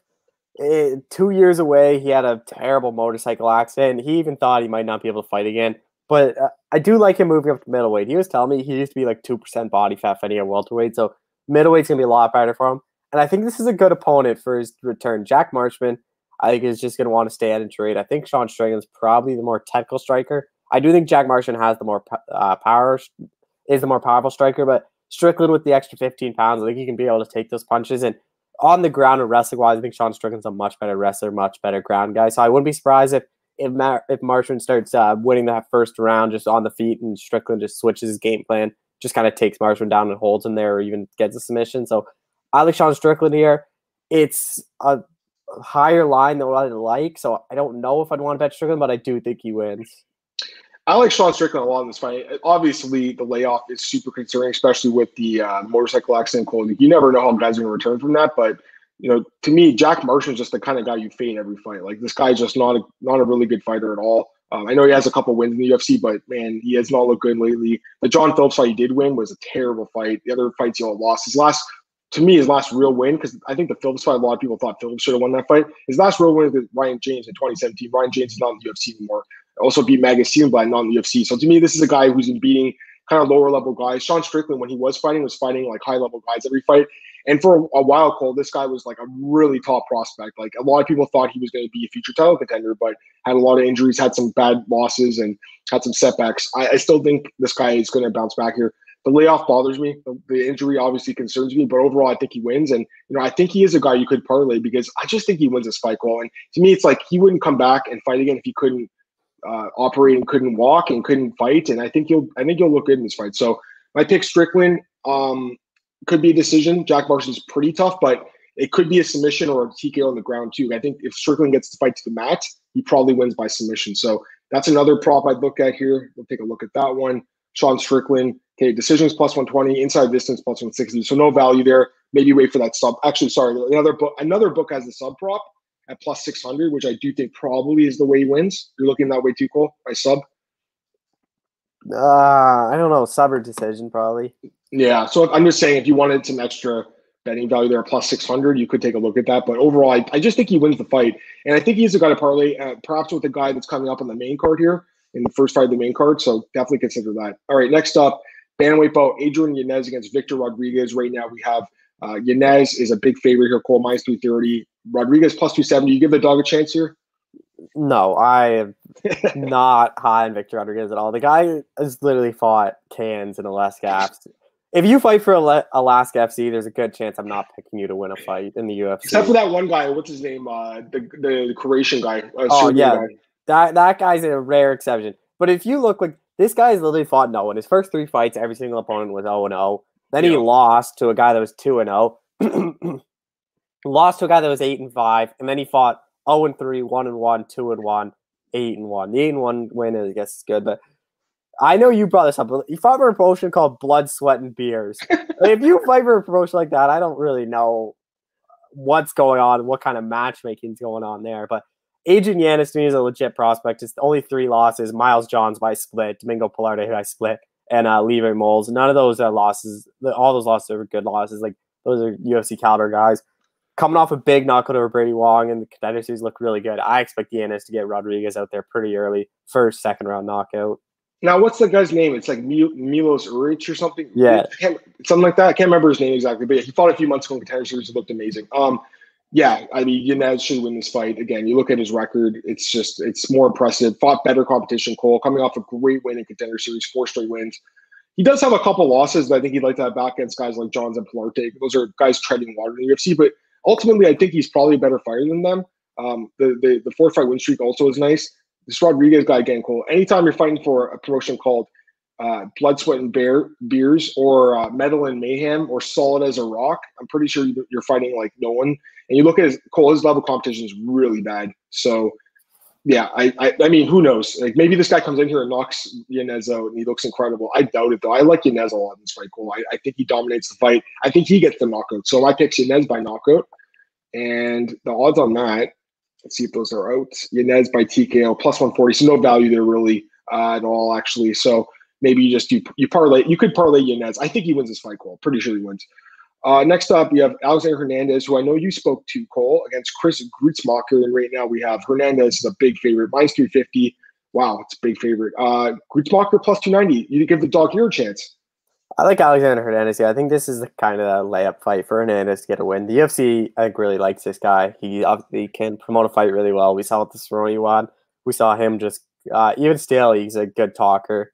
eh, two years away. He had a terrible motorcycle accident. He even thought he might not be able to fight again. But uh, I do like him moving up to middleweight. He was telling me he used to be like 2% body fat fighting at welterweight. So middleweight's going to be a lot better for him. And I think this is a good opponent for his return. Jack Marshman, I think, is just going to want to stay at and trade. I think Sean Strickland's probably the more technical striker. I do think Jack Marshman has the more uh, power, is the more powerful striker, but Strickland with the extra 15 pounds, I think he can be able to take those punches. And on the ground and wrestling wise, I think Sean Strickland's a much better wrestler, much better ground guy. So I wouldn't be surprised if if Mar- if Marshman starts uh, winning that first round just on the feet and Strickland just switches his game plan, just kind of takes Marshman down and holds him there, or even gets a submission. So I like Sean Strickland here. It's a higher line than what I like, so I don't know if I'd want to bet Strickland, but I do think he wins. I like Sean Strickland a lot in this fight. Obviously, the layoff is super concerning, especially with the uh, motorcycle accident. You never know how guys are going to return from that, but you know, to me, Jack Marshman's just the kind of guy you fade every fight. Like this guy's just not a not a really good fighter at all. Um, I know he has a couple wins in the UFC, but man, he has not looked good lately. The John Phillips fight he did win was a terrible fight. The other fights he all lost. His last, to me, his last real win because I think the Phillips fight a lot of people thought Phillips should have won that fight. His last real win was Ryan James in 2017. Ryan James is not in the UFC anymore. Also beat Magus Steenblad, not in the UFC. So to me, this is a guy who's been beating kind of lower level guys. Sean Strickland, when he was fighting, was fighting like high level guys every fight. And for a while, Cole, this guy was like a really top prospect. Like a lot of people thought he was going to be a future title contender, but had a lot of injuries, had some bad losses, and had some setbacks. I, I still think this guy is going to bounce back here. The layoff bothers me. The, the, injury obviously concerns me, but overall, I think he wins. And you know, I think he is a guy you could parlay because I just think he wins a fight, Cole. And to me, it's like he wouldn't come back and fight again if he couldn't uh, and couldn't walk, and couldn't fight. And I think you'll I think you'll look good in this fight. So my pick Strickland um, could be a decision. Jack Marsden's pretty tough, but it could be a submission or a TKO on the ground too. I think if Strickland gets the fight to the mat, he probably wins by submission. So that's another prop I'd look at here. We'll take a look at that one. Sean Strickland. Okay, decisions plus 120, inside distance plus 160. So no value there. Maybe wait for that sub. Actually, sorry, another book. Another book has the sub prop at plus 600, which I do think probably is the way he wins. You're looking that way too, Cole? By sub. Uh, I don't know. Sub or decision probably. Yeah. So I'm just saying, if you wanted some extra betting value there, plus 600, you could take a look at that. But overall, I, I just think he wins the fight. And I think he's a guy to parlay, uh, perhaps with the guy that's coming up on the main card here in the first fight of the main card. So definitely consider that. All right, next up, bantamweight bout Adrian Yanez against Victor Rodriguez. Right now we have uh, Yanez is a big favorite here, Cole minus 330. Rodriguez plus 270. You give the dog a chance here? No, I am not high on Victor Rodriguez at all. The guy has literally fought cans in Alaska FC. If you fight for Alaska FC, there's a good chance I'm not picking you to win a fight in the UFC. Except for that one guy, what's his name? Uh, the, the, Croatian guy. Uh, oh yeah, guy. that that guy's a rare exception. But if you look like this guy's literally fought no one. His first three fights, every single opponent was 0 0. Then yeah. he lost to a guy that was 2 and 0. lost to a guy that was 8 and 5. And then he fought 0 and 3, 1 and 1, 2 and 1, 8 and 1. The 8 and 1 win, is, I guess, is good. But I know you brought this up, but you fought for a promotion called Blood, Sweat, and Beers. if you fight for a promotion like that, I don't really know what's going on, what kind of matchmaking is going on there. But Adrian Yanez to me is a legit prospect. It's only three losses. Miles Johns by split, Domingo Pilarte by split, and uh, Levi Mowles. None of those uh, losses, all those losses are good losses. Like those are UFC caliber guys. Coming off a big knockout over Brady Huang and the contender series look really good. I expect Yanez to get Rodriguez out there pretty early, first, second round knockout. Now, what's the guy's name? It's like Milos Uric or something. Yeah, something like that. I can't remember his name exactly, but yeah, he fought a few months ago in contender series. It looked amazing. Um, yeah, I mean, Yanez should win this fight. Again, you look at his record; it's just it's more impressive. Fought better competition. Cole coming off a great win in contender series, four straight wins. He does have a couple losses that I think he'd like to have back against guys like Johns and Pilarte. Those are guys treading water in the UFC, but ultimately, I think he's probably a better fighter than them. Um, the, the the four fight win streak also is nice. This Rodriguez guy again, Cole. Anytime you're fighting for a promotion called uh, Blood, Sweat, and Bear Beers or uh, Metal and Mayhem or Solid as a Rock, I'm pretty sure you're fighting like no one. And you look at his, Cole, his level competition is really bad. So, yeah, I, I, I mean, who knows? Like maybe this guy comes in here and knocks Yanez out and he looks incredible. I doubt it though. I like Yanez a lot in this fight, Cole. I, I think he dominates the fight. I think he gets the knockout. So my pick's Yanez by knockout. And the odds on that, let's see if those are out. Yanez by TKO plus 140. So no value there really uh, at all, actually. So maybe you just do you parlay. You could parlay Yanez. I think he wins this fight, Cole. Pretty sure he wins. Uh, next up, you have Alexander Hernandez, who I know you spoke to, Cole, against Chris Gruetzemacher. And right now we have Hernandez is a big favorite. Minus 350. Wow, it's a big favorite. Uh, Gruetzemacher plus 290. You give the dog a chance. I like Alexander Hernandez. Yeah, I think this is the kind of layup fight for Hernandez to get a win. The UFC, I think, really likes this guy. He obviously can promote a fight really well. We saw with the Cerrone one. We saw him just, uh, even still, he's a good talker.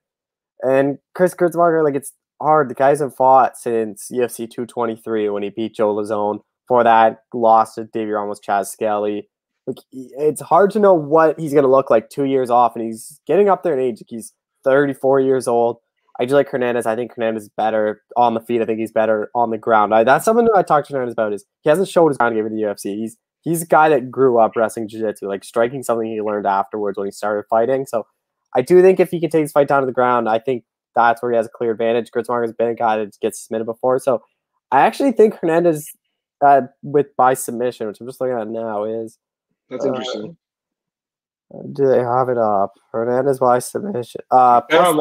And Chris Gruetzemacher, like it's hard. The guys have fought since UFC 223 when he beat Joe Lauzon. For that, lost to Davi Ramos, Chas Skelly. Like it's hard to know what he's gonna look like two years off, and he's getting up there in age. Like he's 34 years old. I do like Hernandez. I think Hernandez is better on the feet. I think he's better on the ground. I, that's something that I talked to Hernandez about. Is he hasn't showed his ground game in the UFC. He's he's a guy that grew up wrestling jiu-jitsu, like striking something he learned afterwards when he started fighting. So I do think if he can take his fight down to the ground, I think that's where he has a clear advantage. Gruetzemacher has been a guy that gets submitted before. So I actually think Hernandez uh, with by submission, which I'm just looking at now, is that's uh, interesting. Do they have it up? Hernandez by submission. Uh, plus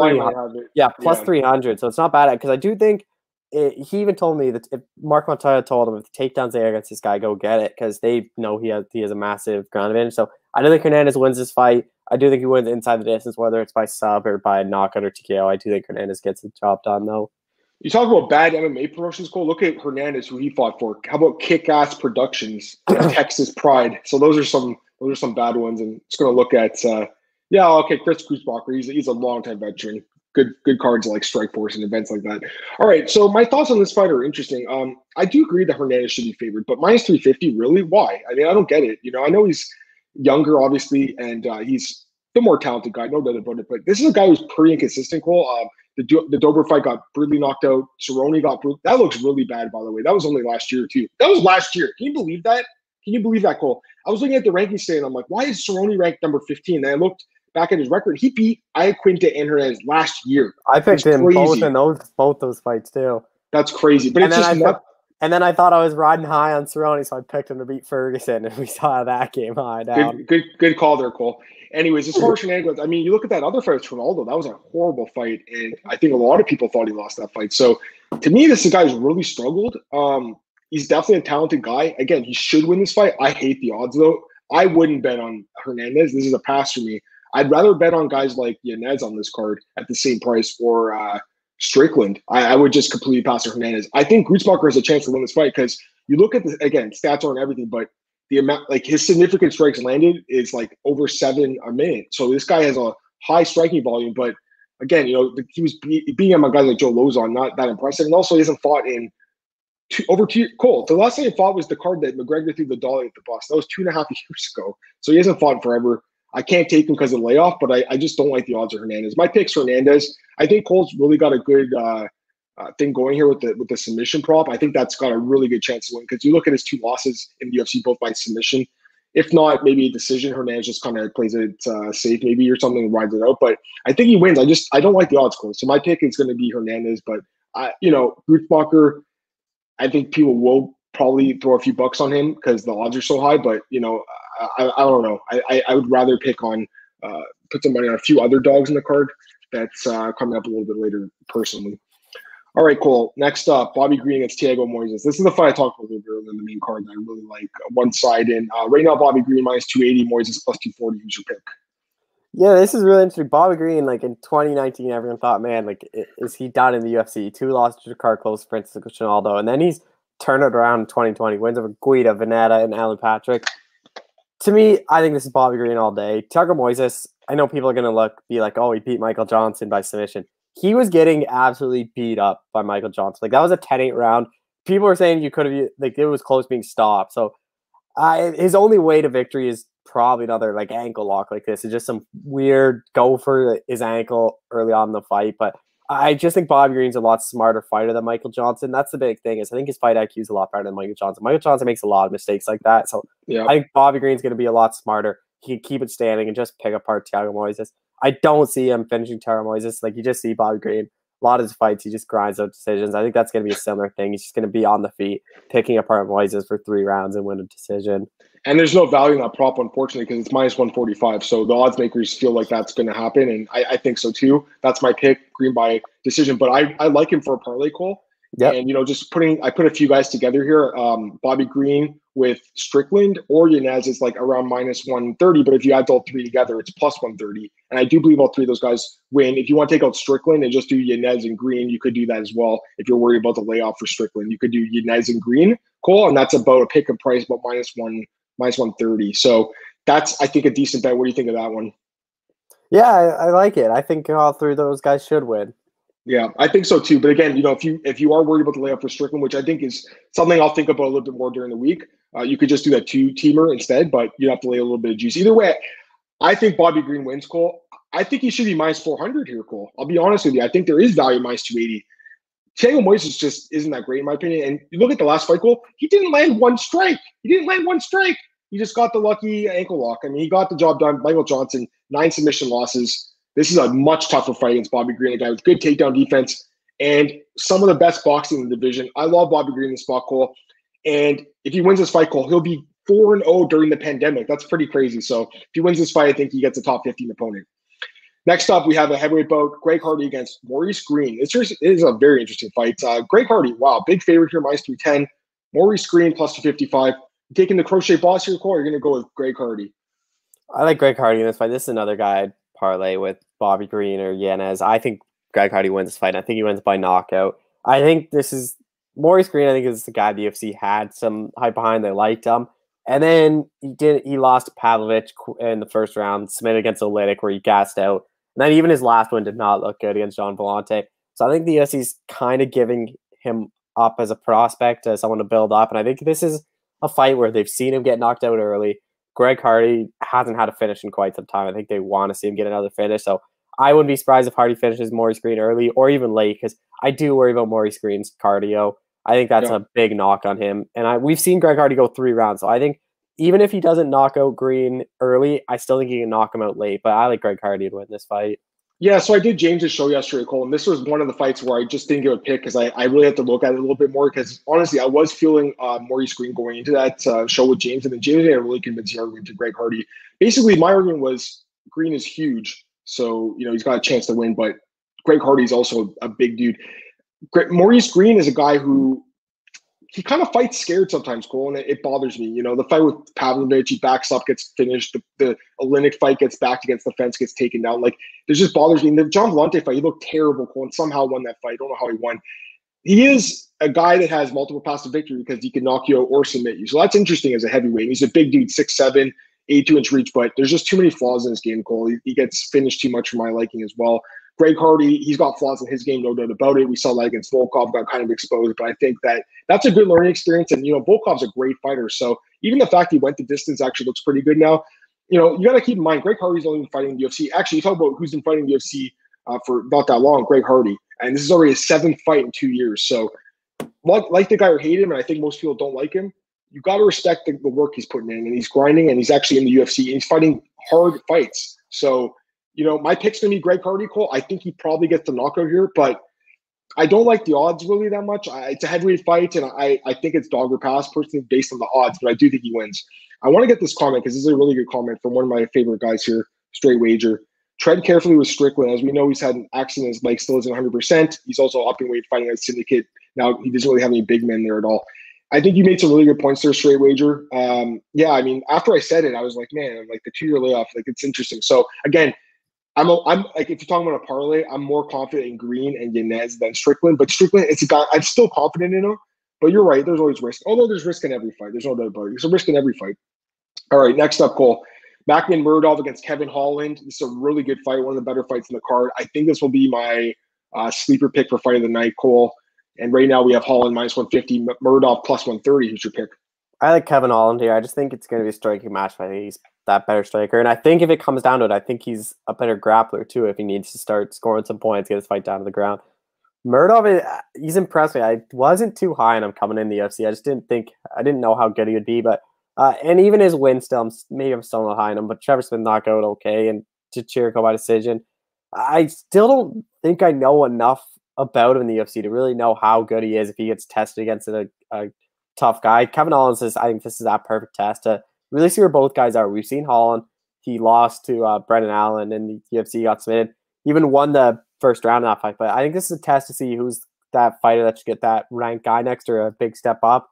yeah, plus yeah. 300. So it's not bad because I do think it, he even told me that if Mark Montoya told him if the takedown's there against this guy, go get it because they know he has he has a massive ground advantage. So I do think Hernandez wins this fight. I do think he wins inside the distance, whether it's by sub or by knockout or TKO. I do think Hernandez gets the job done, though. You talk about bad MMA promotions, Cole. Look at Hernandez, who he fought for. How about Kick Ass Productions, Texas Pride? So those are some those are some bad ones. And it's going to look at, uh, yeah, okay, Chris Gruetzemacher. He's he's a longtime veteran. Good good cards like Strikeforce and events like that. All right, so my thoughts on this fight are interesting. Um, I do agree that Hernandez should be favored, but minus three fifty, really? Why? I mean, I don't get it. You know, I know he's younger, obviously, and uh, he's the more talented guy, no doubt about it. But this is a guy who's pretty inconsistent. Cole, um, the the Dober fight got brutally knocked out. Cerrone got brutally, that looks really bad, by the way. That was only last year too. That was last year. Can you believe that? Can you believe that, Cole? I was looking at the rankings today, and I'm like, why is Cerrone ranked number 15? And I looked back at his record. He beat Iaquinta and Hernandez last year. I picked him crazy. both in those both those fights too. That's crazy. But and it's just not. And then I thought I was riding high on Cerrone, so I picked him to beat Ferguson, and we saw that game high down. Good, good, good call there, Cole. Anyways, as far as Shenanigans, I mean, you look at that other fight with Ronaldo, that was a horrible fight, and I think a lot of people thought he lost that fight. So, to me, this guy has really struggled. Um, he's definitely a talented guy. Again, he should win this fight. I hate the odds though. I wouldn't bet on Hernandez. This is a pass for me. I'd rather bet on guys like Yanez on this card at the same price or uh, Strickland. I, I, would just completely pass on Hernandez. I think Gruetzemacher has a chance to win this fight because you look at the again stats aren't everything, but the amount like his significant strikes landed is like over seven a minute. So this guy has a high striking volume, but again, you know, the, he was be, being on a guy like Joe Lauzon, not that impressive, and also he hasn't fought in two, over two. Cole, the last time he fought was the card that McGregor threw the dolly at the boss. That was two and a half years ago. So he hasn't fought forever. I can't take him because of the layoff, but I, I just don't like the odds of Hernandez. My pick's Hernandez. I think Cole's really got a good uh, uh, thing going here with the with the submission prop. I think that's got a really good chance to win because you look at his two losses in the UFC, both by submission. If not, maybe a decision. Hernandez just kind of plays it uh, safe, maybe or something, rides it out. But I think he wins. I just I don't like the odds close. So my pick is going to be Hernandez. But I, you know, Gruetzemacher, I think people will probably throw a few bucks on him because the odds are so high. But you know, I, I don't know. I, I, would rather pick on uh, put some money on a few other dogs in the card that's uh, coming up a little bit later personally. All right, cool. Next up, Bobby Green against Thiago Moises. This is the fight I talked about earlier in the main card that I really like. One side in. Uh, right now, Bobby Green minus 280, Moises plus 240. Who's your pick? Yeah, this is really interesting. Bobby Green, like in 2019, everyone thought, man, like, is he done in the UFC? Two losses to Carlos Francisco Trinaldo, And then he's turned it around in 2020, wins over Guida, Vannata, and Alan Patrick. To me, I think this is Bobby Green all day. Thiago Moises, I know people are to look, be like, oh, he beat Michael Johnson by submission he was getting absolutely beat up by Michael Johnson. Like that was a 10-8 round. People were saying you could have like it was close being stopped. So his only way to victory is probably another like ankle lock like this. It's just some weird go for his ankle early on in the fight. But I just think Bobby Green's a lot smarter fighter than Michael Johnson. That's the big thing is I think his fight IQ is a lot better than Michael Johnson. Michael Johnson makes a lot of mistakes like that. So yeah. I think Bobby Green's going to be a lot smarter. He can keep it standing and just pick apart Thiago Moises. I don't see him finishing Thiago Moises. Like you just see Bobby Green. A lot of his fights, he just grinds out decisions. I think that's going to be a similar thing. He's just going to be on the feet, picking apart Moises for three rounds and win a decision. And there's no value in that prop, unfortunately, because it's minus 145. So the odds makers feel like that's going to happen. And I, I, think so too. That's my pick, Green by decision. But I, I like him for a parlay call. Yeah. And, you know, just putting, I put a few guys together here. Um, Bobby Green with Strickland or Yanez is like around minus 130. But if you add all three together, it's plus 130. And I do believe all three of those guys win. If you want to take out Strickland and just do Yanez and Green, you could do that as well. If you're worried about the layoff for Strickland, you could do Yanez and Green. Cool. And that's about a pick and price, about minus one, minus 130. So that's, I think, a decent bet. What do you think of that one? Yeah, I, I like it. I think all three of those guys should win. Yeah, I think so too. But again, you know, if you if you are worried about the layoff for Strickland, which I think is something I'll think about a little bit more during the week, uh, you could just do that two teamer instead. But you have to lay a little bit of juice. Either way, I think Bobby Green wins. Cole. I think he should be minus four hundred here, Cole. I'll be honest with you. I think there is value minus two eighty. Thiago Moises just isn't that great in my opinion. And you look at the last fight, Cole. He didn't land one strike. He didn't land one strike. He just got the lucky ankle lock. I mean, he got the job done. Michael Johnson, nine submission losses. This is a much tougher fight against Bobby Green, a guy with good takedown defense and some of the best boxing in the division. I love Bobby Green in spot call. And if he wins this fight call, he'll be 4 and 0 during the pandemic. That's pretty crazy. So if he wins this fight, I think he gets a top 15 opponent. Next up, we have a heavyweight bout, Greg Hardy against Maurice Greene. It's just, it is a very interesting fight. Uh, Greg Hardy, wow, big favorite here, minus 310. Maurice Greene plus 255. taking the crochet boss here, Cole, you're going to go with Greg Hardy. I like Greg Hardy in this fight. This is another guy I'd parlay with Bobby Green or Yanez. I think Greg Hardy wins this fight. I think he wins by knockout. I think this is Maurice Greene. I think is the guy the UFC had some hype behind. They liked him, and then he did. He lost Pavlovich in the first round, submitted against Oleinik, where he gassed out. And then even his last one did not look good against Gian Villante. So I think the UFC is kind of giving him up as a prospect, as someone to build up. And I think this is a fight where they've seen him get knocked out early. Greg Hardy hasn't had a finish in quite some time. I think they want to see him get another finish. So I wouldn't be surprised if Hardy finishes Maurice Greene early or even late because I do worry about Maurice Greene's cardio. I think that's yeah. a big knock on him. And I we've seen Greg Hardy go three rounds. So I think even if he doesn't knock out Greene early, I still think he can knock him out late. But I like Greg Hardy to win this fight. Yeah, so I did James's show yesterday, Cole, and this was one of the fights where I just didn't give a pick because I, I really had to look at it a little bit more because honestly, I was feeling uh, Maurice Greene going into that uh, show with James, and then James had a really convincing argument to Greg Hardy. Basically, my argument was Greene is huge, so you know he's got a chance to win, but Greg Hardy is also a big dude. Maurice Greene is a guy who he kind of fights scared sometimes, Cole, and it, it, bothers me. You know, the fight with Pavlovich, he backs up, gets finished. The, the Oleinik fight gets backed against the fence, gets taken down. Like, it just bothers me. And the Gian Villante fight, he looked terrible, Cole, and somehow won that fight. I don't know how he won. He is a guy that has multiple paths to victory because he can knock you out or submit you. So that's interesting as a heavyweight. He's a big dude, 6'7", 82 inch reach, but there's just too many flaws in his game, Cole. He, he gets finished too much for my liking as well. Greg Hardy, he's got flaws in his game, no doubt about it. We saw that against Volkov, got kind of exposed, but I think that that's a good learning experience. And, you know, Volkov's a great fighter. So even the fact he went the distance actually looks pretty good now. You know, you got to keep in mind, Greg Hardy's only been fighting the UFC. Actually, you talk about who's been fighting the UFC uh, for not that long, Greg Hardy. And this is already his seventh fight in two years. So, like, the guy or hate him, and I think most people don't like him, you got to respect the, the work he's putting in. And he's grinding, and he's actually in the UFC, and he's fighting hard fights. So, you know, my pick's gonna be Greg Hardy. Cole. I think he probably gets the knockout here, but I don't like the odds really that much. I, it's a heavyweight fight, and I, I think it's dog or pass personally based on the odds, but I do think he wins. I want to get this comment because this is a really good comment from one of my favorite guys here, Straight Wager. Tread carefully with Strickland. As we know, he's had an accident. His leg still isn't 100%. He's also upping weight fighting a syndicate. Now, he doesn't really have any big men there at all. I think you made some really good points there, Straight Wager. Um, yeah, I mean, after I said it, I was like, man, like the two year layoff, like it's interesting. So, again, I'm, a, I'm like if you're talking about a parlay, I'm more confident in Green and Yanez than Strickland. But Strickland, it's a guy I'm still confident in him. But you're right, there's always risk. Although there's risk in every fight, there's no doubt about it. There's a risk in every fight. All right, next up, Cole. Makhmud Muradov against Kevin Holland. This is a really good fight, one of the better fights in the card. I think this will be my uh, sleeper pick for fight of the night, Cole. And right now we have Holland minus 150, Muradov plus 130. Who's your pick? I like Kevin Holland here. I just think it's going to be a striking match. I think he's that better striker. And I think if it comes down to it, I think he's a better grappler too. If he needs to start scoring some points, get his fight down to the ground. Muradov, he's impressed me. I wasn't too high on him coming in the UFC. I just didn't think I didn't know how good he would be. But uh, and even his win still, I'm, maybe I'm still not high on him. But Trevor Smith knockout okay, and Di Chirico by decision. I still don't think I know enough about him in the UFC to really know how good he is if he gets tested against a, a tough guy. Kevin Holland says I think this is that perfect test to really see where both guys are. We've seen Holland. He lost to uh, Brendan Allen and the UFC, got submitted. Even won the first round in that fight. But I think this is a test to see who's that fighter that should get that ranked guy next or a big step up.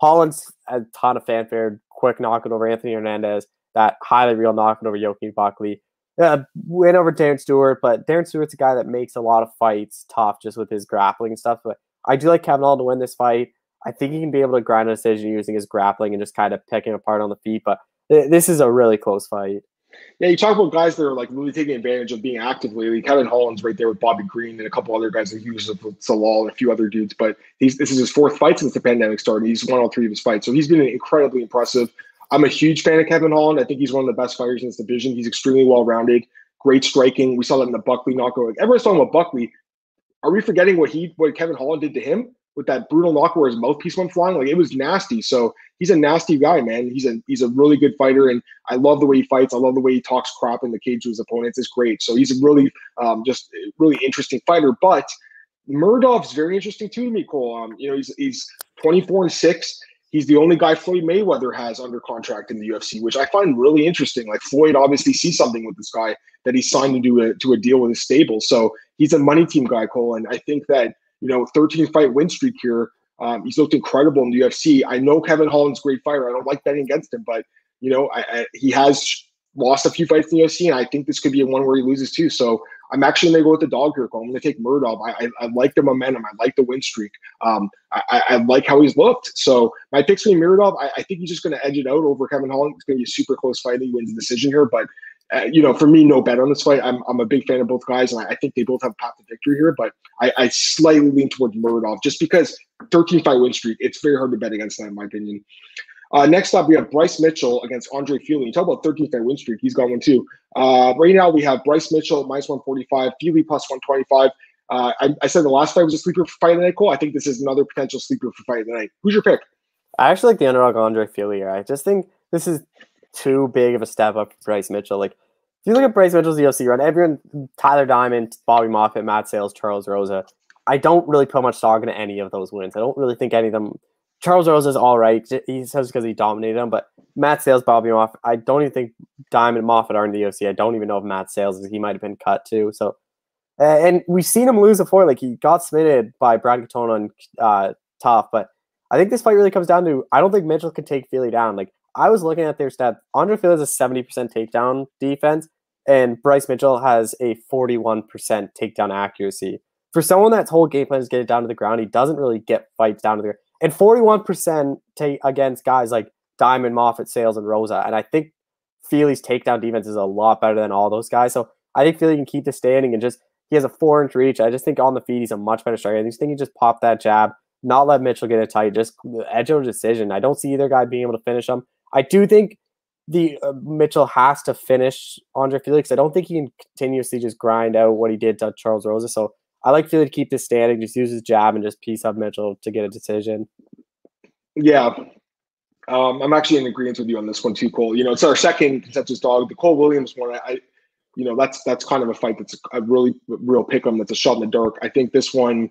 Holland's a ton of fanfare, quick knockout over Anthony Hernandez, that highly real knockout over Joaquin Buckley. Uh, win over Darren Stewart, but Darren Stewart's a guy that makes a lot of fights tough just with his grappling and stuff. But I do like Kevin Holland to win this fight. I think he can be able to grind a decision using his grappling and just kind of picking apart on the feet. But th- this is a really close fight. Yeah, you talk about guys that are like really taking advantage of being active lately. Kevin Holland's right there with Bobby Green and a couple other guys uses with Salal and a few other dudes. But he's this is his fourth fight since the pandemic started. He's won all three of his fights, so he's been incredibly impressive. I'm a huge fan of Kevin Holland. I think he's one of the best fighters in this division. He's extremely well rounded, great striking. We saw that in the Buckley knockout. Like everyone's talking about Buckley. Are we forgetting what he what Kevin Holland did to him? With that brutal knock where his mouthpiece went flying. Like it was nasty. So he's a nasty guy, man. He's a he's a really good fighter, and I love the way he fights. I love the way he talks crap in the cage to his opponents. It's great. So he's a really um, just really interesting fighter. But Muradov's very interesting too to me, Cole. Um, you know, he's he's 24 and six. He's the only guy Floyd Mayweather has under contract in the UFC, which I find really interesting. Like Floyd obviously sees something with this guy that he signed to do a to a deal with his stable. So he's a money team guy, Cole, and I think that you know, 13 fight win streak here. Um, he's looked incredible in the UFC. I know Kevin Holland's great fighter. I don't like betting against him, but you know, I, I, he has lost a few fights in the UFC, and I think this could be a one where he loses too. So I'm actually going to go with the dog here. I'm going to take Muradov. I, I, I, like the momentum. I like the win streak. Um, I, I, like how he's looked. So my pick's Muradov. I, I think he's just going to edge it out over Kevin Holland. It's going to be a super close fight. He wins the decision here, but uh, you know, for me, no bet on this fight. I'm, I'm a big fan of both guys, and I, I think they both have a path to victory here. But I, I slightly lean towards Muradov just because 13 fight win streak. It's very hard to bet against that, in my opinion. Uh, next up, we have Bryce Mitchell against Andre Fili. You talk about 13 fight win streak. He's got one too. Uh, right now, we have Bryce Mitchell minus 145, Fili plus 125. Uh, I, I, said the last fight was a sleeper for fight of the night, Cole. I think this is another potential sleeper for fight of the night. Who's your pick? I actually like the underdog Andre Fili here. I just think this is too big of a step up for Bryce Mitchell. Like, if you look at Bryce Mitchell's UFC run, everyone, Tyler Diamond, Bobby Moffett, Matt Sayles, Charles Rosa, I don't really put much stock into any of those wins. I don't really think any of them. Charles Rosa is all right. He says because he dominated him, but Matt Sayles, Bobby Moffett, I don't even think Diamond Moffett are in the UFC. I don't even know if Matt Sayles is. He might have been cut too. So, and we've seen him lose before. Like he got submitted by Brad Katona on uh, TUF, but I think this fight really comes down to I don't think Mitchell can take Fili down. Like I was looking at their stats. Andre Fili has a seventy percent takedown defense, and Bryce Mitchell has a forty-one percent takedown accuracy. For someone that's whole game plan is get it down to the ground, he doesn't really get fights down to the ground. And forty-one percent take against guys like Diamond, Moffett, Sayles, and Rosa. And I think Fili's takedown defense is a lot better than all those guys. So I think Fili can keep the standing and just he has a four inch reach. I just think on the feet he's a much better striker. I just think he just pop that jab, not let Mitchell get it tight, just edge of decision. I don't see either guy being able to finish him. I do think the uh, Mitchell has to finish Andre Fili. I don't think he can continuously just grind out what he did to Charles Rosa. So I like Fili to keep this standing, just use his jab and just piece up Mitchell to get a decision. Yeah. Um, I'm actually in agreement with you on this one too, Cole. You know, it's our second consensus dog. The Cole Williams one, I, I you know, that's that's kind of a fight that's a really real pick 'em. That's a shot in the dark. I think this one,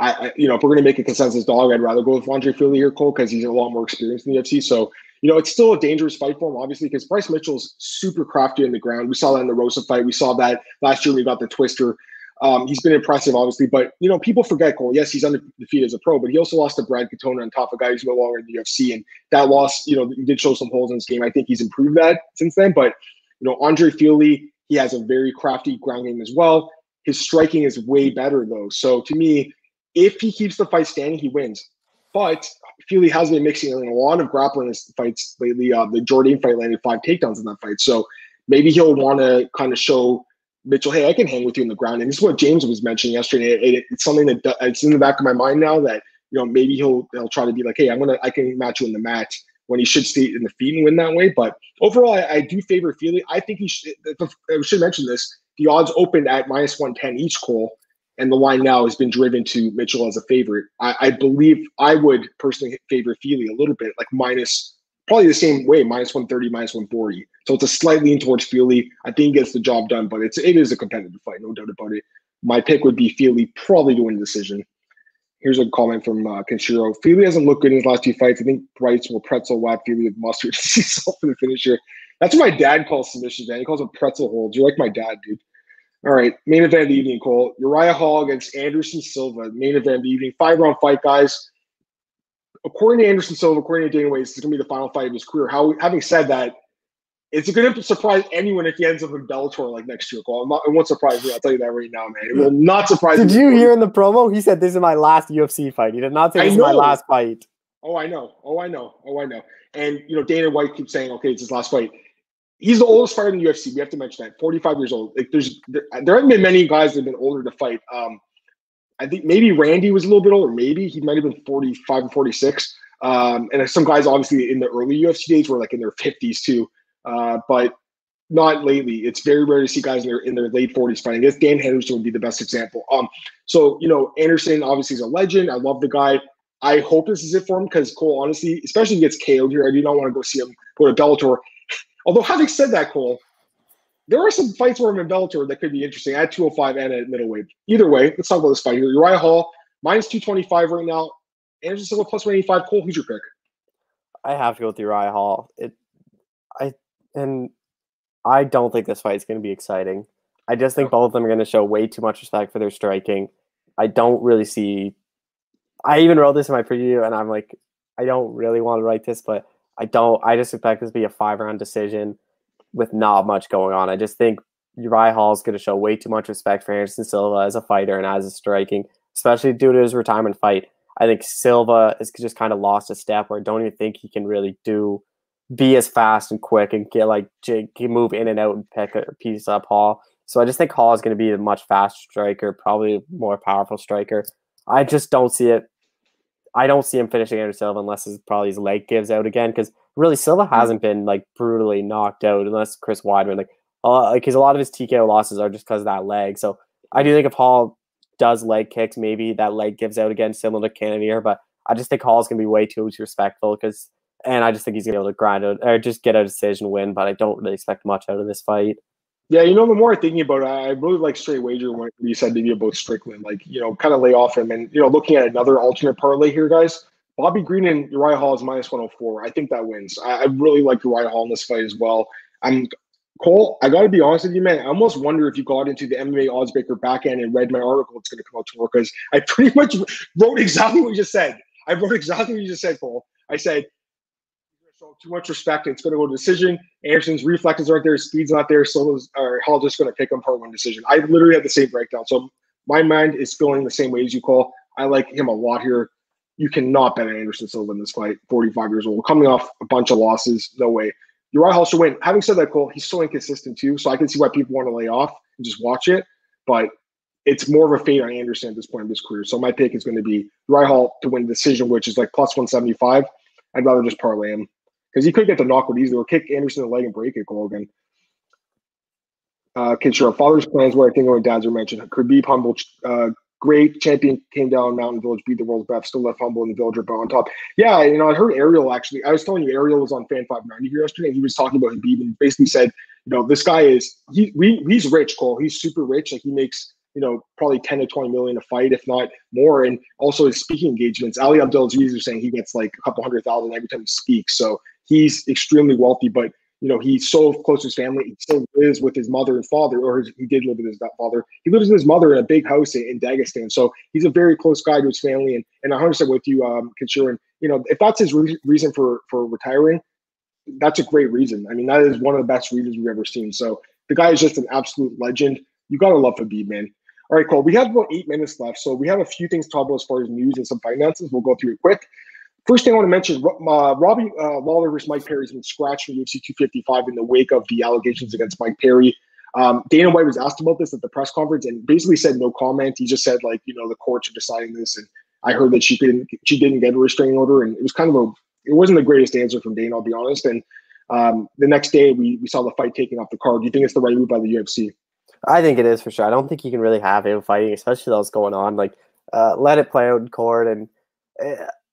I, I you know, if we're gonna make a consensus dog, I'd rather go with Andre Fili here, Cole, because he's a lot more experienced in the UFC. So you know, it's still a dangerous fight for him, obviously, because Bryce Mitchell's super crafty in the ground. We saw that in the Rosa fight. We saw that last year when we got the twister. Um, he's been impressive, obviously, but you know, people forget Cole. Yes, he's undefeated as a pro, but he also lost to Brad Katona on top of a guy who's no longer in the UFC, and that loss, you know, did show some holes in his game. I think he's improved that since then. But you know, Andre Fili, he has a very crafty ground game as well. His striking is way better though. So to me, if he keeps the fight standing, he wins. But Fili has been mixing in a lot of grappling fights lately. Uh, the Jordan fight landed five takedowns in that fight. So maybe he'll want to kind of show Mitchell, hey, I can hang with you on the ground. And this is what James was mentioning yesterday. It, it, it's something that it's in the back of my mind now that you know maybe he'll he'll try to be like, hey, I'm gonna I can match you in the match when he should stay in the feet and win that way. But overall, I, I do favor Fili. I think he should. I should mention this. The odds opened at minus one ten each. Cole and the line now has been driven to Mitchell as a favorite. I, I believe I would personally favor Fili a little bit, like minus probably the same way, minus 130, minus 140. So it's a slight lean towards Fili. I think he gets the job done, but it's it is a competitive fight, no doubt about it. My pick would be Fili probably to win the decision. Here's a comment from uh, Kenshiro. Fili hasn't looked good in his last two fights. I think Bryce will pretzel whack Fili with mustard to see for the finisher. That's what my dad calls submissions, man. He calls them pretzel holds. You're like my dad, dude. All right, main event of the evening, Cole. Uriah Hall against Anderson Silva. Main event of the evening. Five round fight, guys. According to Anderson Silva, according to Dana White, this is going to be the final fight of his career. How, having said that, it's going to surprise anyone if he ends up in Bellator like next year, Cole. Not, it won't surprise me. I'll tell you that right now, man. It will not surprise did me. Did you hear in the promo? He said, This is my last UFC fight. He did not say this is my last fight. Oh, I know. Oh, I know. Oh, I know. And, you know, Dana White keeps saying, okay, it's his last fight he's the oldest fighter in the UFC. We have to mention that. 45 years old. Like there's there, there haven't been many guys that have been older to fight. Um, I think maybe Randy was a little bit older. Maybe he might have been 45 or 46. Um, and some guys obviously in the early UFC days were like in their 50s too. Uh, but not lately. It's very rare to see guys in their in their late 40s fighting. I guess Dan Henderson would be the best example. Um, so you know, Anderson obviously is a legend. I love the guy. I hope this is it for him because Cole, honestly, especially gets KO'd here, I do not want to go see him go to Bellator Although having said that, Cole, there are some fights where I'm in Bellator that could be interesting I at 205 and at middleweight. Either way, let's talk about this fight here. Uriah Hall, minus 225 right now. Anderson Silva plus 185. Cole, who's your pick? I have to go with Uriah Hall. It, I and I don't think this fight is going to be exciting. I just think both of them are going to show way too much respect for their striking. I don't really see. I even wrote this in my preview, and I'm like, I don't really want to write this, but I don't. I just expect this to be a five round decision with not much going on. I just think Uriah Hall is going to show way too much respect for Anderson Silva as a fighter and as a striking, especially due to his retirement fight. I think Silva is just kind of lost a step or don't even think he can really do be as fast and quick and get like move in and out and pick a piece up Hall. So I just think Hall is going to be a much faster striker, probably more powerful striker. I just don't see it I don't see him finishing Anderson Silva unless his probably his leg gives out again. Because really, Silva hasn't been like brutally knocked out unless Chris Weidman like uh, because a lot of his TKO losses are just because of that leg. So I do think if Hall does leg kicks, maybe that leg gives out again, similar to Cannonier. But I just think Hall's gonna be way too respectful because, and I just think he's gonna be able to grind out or just get a decision win. But I don't really expect much out of this fight. Yeah, you know, the more I'm thinking about it, I really like straight wager when you said maybe about Strickland, like you know, kind of lay off him, and you know, looking at another alternate parlay here, guys. Bobby Green and Uriah Hall is minus 104. I think that wins. I, I really like Uriah Hall in this fight as well. I'm Cole, I got to be honest with you, man. I almost wonder if you got into the MMA oddsbreaker backend and read my article. It's going to come out tomorrow because I pretty much wrote exactly what you just said. I wrote exactly what you just said, Cole. I said too much respect. It's going to go to decision. Anderson's reflexes aren't there. Speed's not there. So or Hall just going to pick him part one decision. I literally had the same breakdown. So my mind is feeling the same way as you call. I like him a lot here. You cannot bet on Anderson Silva in this fight. 45 years old, coming off a bunch of losses. No way. Uriah Hall should win. Having said that, Cole, he's so inconsistent too. So I can see why people want to lay off and just watch it. But it's more of a fade on Anderson at this point in his career. So my pick is going to be Uriah Hall to win the decision, which is like plus 175. I'd rather just parlay him because he could get the knockout easily or kick Anderson in the leg and break it, Colgan. Uh, Kid, sure. Father's plans where I think when dads are mentioned. Khabib humble, uh, great champion came down Mountain Village, beat the world's best, still left humble in the Villager, but on top. Yeah, you know, I heard Ariel actually. I was telling you, Ariel was on Fan 590 here yesterday, and he was talking about Khabib and basically said, you know, this guy is he we, he's rich, Cole. He's super rich. Like he makes you know probably 10 to 20 million a fight, if not more. And also his speaking engagements. Ali Abdelaziz is saying he gets like a couple hundred thousand every time he speaks. So he's extremely wealthy, but you know, he's so close to his family. He still lives with his mother and father, or his, he did live with his father. He lives with his mother in a big house in, in Dagestan. So he's a very close guy to his family. And, and 100% with you, um, you know, if that's his re- reason for, for retiring, that's a great reason. I mean, that is one of the best reasons we've ever seen. So the guy is just an absolute legend. You got to love Khabib, man. All right, Cole. We have about eight minutes left. So we have a few things to talk about as far as news and some finances. We'll go through it quick. First thing I want to mention, uh, Robbie uh, Lawler versus Mike Perry has been scratched from UFC 255 in the wake of the allegations against Mike Perry. Um, Dana White was asked about this at the press conference and basically said no comment. He just said like, you know, the courts are deciding this, and I heard that she didn't she didn't get a restraining order, and it was kind of a it wasn't the greatest answer from Dana, I'll be honest. And um, the next day we we saw the fight taken off the card. Do you think it's the right move by the UFC? I think it is for sure. I don't think you can really have him fighting, especially those going on. Like, uh, let it play out in court, and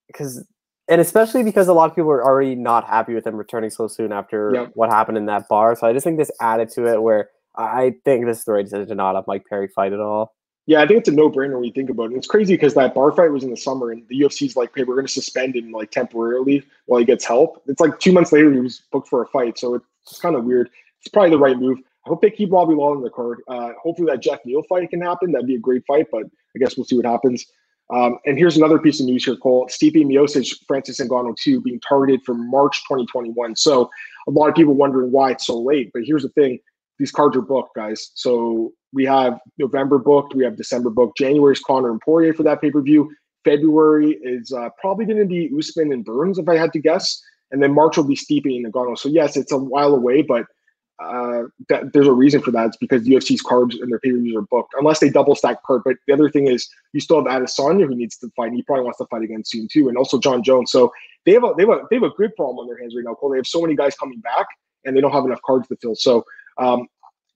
because uh, and especially because a lot of people are already not happy with him returning so soon after yep. what happened in that bar. So I just think this added to it where I think this is the right decision to not have Mike Perry fight at all. Yeah, I think it's a no-brainer when you think about it. It's crazy because that bar fight was in the summer, and the UFC's like, "Hey, we're going to suspend him like temporarily while he gets help." It's like two months later he was booked for a fight, so it's kind of weird. It's probably the right move. I hope they keep Robbie Lawler in the card. Uh, hopefully that Jeff Neal fight can happen. That'd be a great fight, but I guess we'll see what happens. Um, and here's another piece of news here, Cole. Stipe Miocic, Francis Ngannou 2 being targeted for March 2021. So a lot of people wondering why it's so late. But here's the thing. These cards are booked, guys. So we have November booked. We have December booked. January is Conor and Poirier for that pay-per-view. February is uh, probably going to be Usman and Burns, if I had to guess. And then March will be Stipe and Ngannou. So yes, it's a while away, but – uh, that there's a reason for that. It's because UFC's cards and their pay per views are booked, unless they double stack card. But the other thing is, you still have Adesanya who needs to fight. He probably wants to fight again soon too, and also Jon Jones. So they have a they have a they have a good problem on their hands right now. Cole. They have so many guys coming back, and they don't have enough cards to fill. So. Um,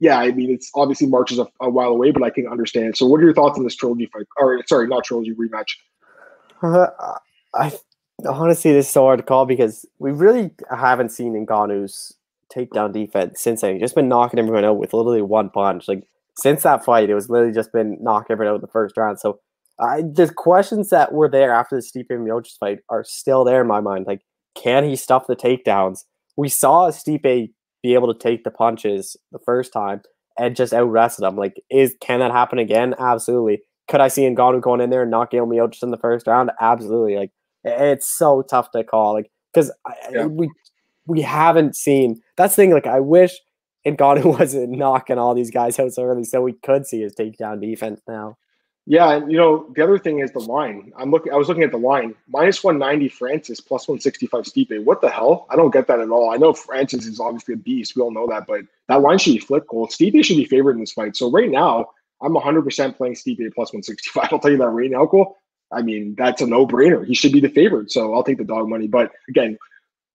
yeah, I mean, it's obviously March is a, a, while away, but I can understand. So, what are your thoughts on this trilogy fight? Or, sorry, not trilogy rematch. Uh, I honestly, this is so hard to call because we really haven't seen Ngannou's takedown defense since then. He's just been knocking everyone out with literally one punch. Like since that fight, it was literally just been knocking everyone out in the first round. So I the questions that were there after the Stipe Miocic fight are still there in my mind. Like, can he stuff the takedowns? We saw Stipe be able to take the punches the first time and just out wrestle him. Like, is can that happen again? Absolutely. Could I see Ngannou going in there and knocking Miocic in the first round? Absolutely. Like, it's so tough to call. Like, because yeah. we we haven't seen. That's the thing. Like I wish Ngannou wasn't knocking all these guys out so early, so we could see his takedown defense now. Yeah, and you know the other thing is the line. I'm looking. I was looking at the line. Minus 190 Francis, plus 165 Stipe. What the hell? I don't get that at all. I know Francis is obviously a beast. We all know that, but that line should be flip goal. Stipe should be favored in this fight. So right now, I'm 100% playing Stipe plus 165. I'll tell you that right now, Cole. I mean, that's a no-brainer. He should be the favorite, so I'll take the dog money. But again,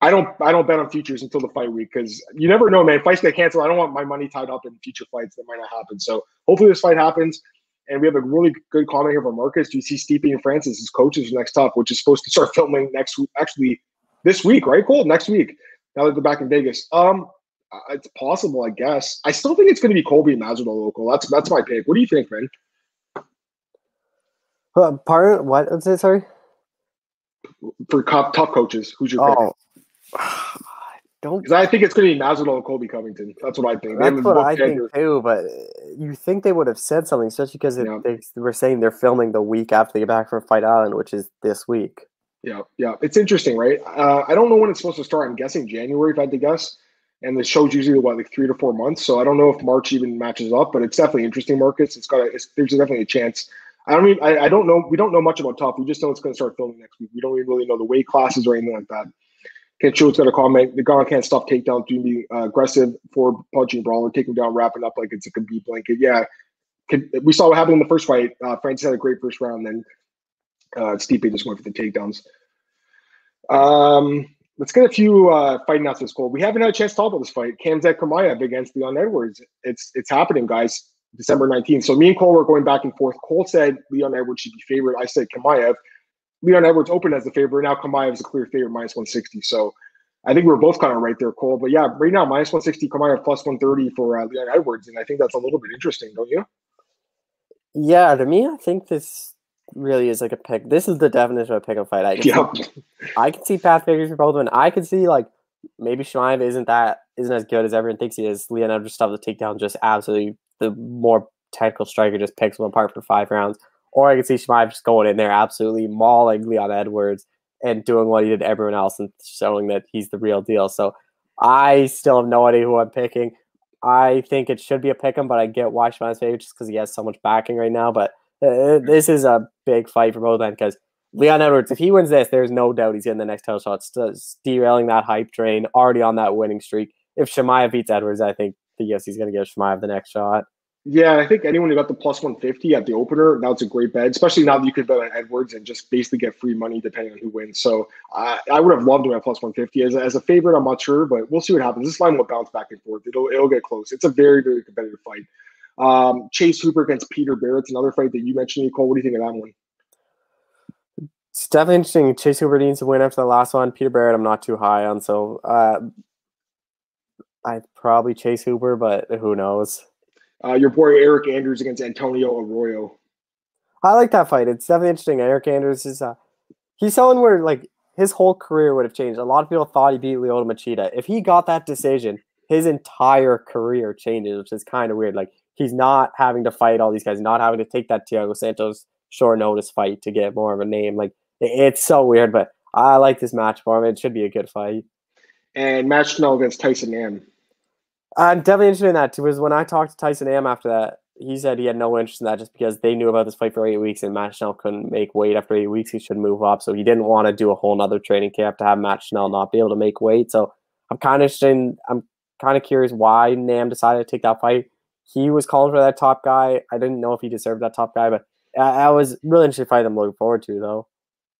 I don't I don't bet on futures until the fight week because you never know, man. Fights get canceled. I don't want my money tied up in future fights that might not happen. So hopefully this fight happens. And we have a really good comment here from Marcus. Do you see Stipe and Francis as coaches for next TUF, which is supposed to start filming next week? Actually, this week, right? Cool. Next week. Now that they're back in Vegas. Um, uh, it's possible, I guess. I still think it's going to be Colby and Masvidal local. That's that's my pick. What do you think, man? Uh, pardon, what? Sorry. For top, top coaches, who's your oh. pick? don't because I think it's going to be Masvidal and Colby Covington. That's what I think. That's what I think too. But you think they would have said something, especially because yeah. they were saying they're filming the week after they get back from Fight Island, which is this week. Yeah, yeah, it's interesting, right? Uh, I don't know when it's supposed to start. I'm guessing January, if I had to guess. And the show's usually what, like three to four months. So I don't know if March even matches up, but it's definitely interesting. Markets. It's got. A, it's, there's definitely a chance. I don't mean. I, I don't know. We don't know much about top. We just know it's going to start filming next week. We don't even really know the weight classes or anything like that. Ken Schuld's got a comment. The guy can't stop takedown, doing the uh, aggressive for punching brawler, taking down, wrapping up like it's a Khabib blanket. Yeah, we saw what happened in the first fight. Uh, Francis had a great first round, then uh, Stipe just went for the takedowns. Um, let's get a few uh, fight announcements, Cole. We haven't had a chance to talk about this fight. Khamzat Chimaev against Leon Edwards. It's it's happening, guys. December 19th. So me and Cole were going back and forth. Cole said Leon Edwards should be favorite. I said Chimaev. Leon Edwards opened as the favorite. Now Chimaev is a clear favorite, minus 160. So I think we are both kind of right there, Cole. But yeah, right now, minus 160, Chimaev plus 130 for uh, Leon Edwards. And I think that's a little bit interesting, don't you? Yeah, to me, I think this really is like a pick. This is the definition of a pick and fight. I can, see, I can see path figures for both of them. I can see like maybe Chimaev isn't that isn't as good as everyone thinks he is. Leon Edwards stuff the takedown just absolutely the more technical striker just picks him apart for five rounds. Or I can see Chimaev just going in there absolutely mauling Leon Edwards and doing what he did to everyone else and showing that he's the real deal. So I still have no idea who I'm picking. I think it should be a pick him, but I get why Chimaev's favorite just because he has so much backing right now. But uh, this is a big fight for both ends because Leon Edwards, if he wins this, there's no doubt he's getting the next title shot. Derailing that hype train, already on that winning streak. If Chimaev beats Edwards, I think yes, he's going to give Chimaev the next shot. Yeah, I think anyone who got the plus 150 at the opener, that's a great bet, especially now that you could bet on Edwards and just basically get free money depending on who wins. So I would have loved to have plus 150 as, as a favorite. I'm not sure, but we'll see what happens. This line will bounce back and forth. It'll it'll get close. It's a very very competitive fight. Um, Chase Hooper against Peter Barrett's another fight that you mentioned, Nicole. What do you think of that one? It's definitely interesting. Chase Hooper needs to win after the last one. Peter Barrett, I'm not too high on, so uh, I'd probably Chase Hooper, but who knows? Uh, your boy Eryk Anders against Antonio Arroyo. I like that fight. It's definitely interesting. Eryk Anders is uh, he's someone where like his whole career would have changed. A lot of people thought he beat Lyoto Machida. If he got that decision, his entire career changes, which is kind of weird. Like he's not having to fight all these guys, not having to take that Thiago Santos short notice fight to get more of a name. Like it's so weird, but I like this match for him. It should be a good fight. And Matt Schnell against Tyson Nam. I'm definitely interested in that too. Was when I talked to Tyson Nam after that, he said he had no interest in that just because they knew about this fight for eight weeks and Matt Schnell couldn't make weight after eight weeks. He should move up, so he didn't want to do a whole nother training camp to have Matt Schnell not be able to make weight. So I'm kind of interested. In, I'm kind of curious why Nam decided to take that fight. He was calling for that top guy. I didn't know if he deserved that top guy, but I, I was really interested fight I'm looking forward to though.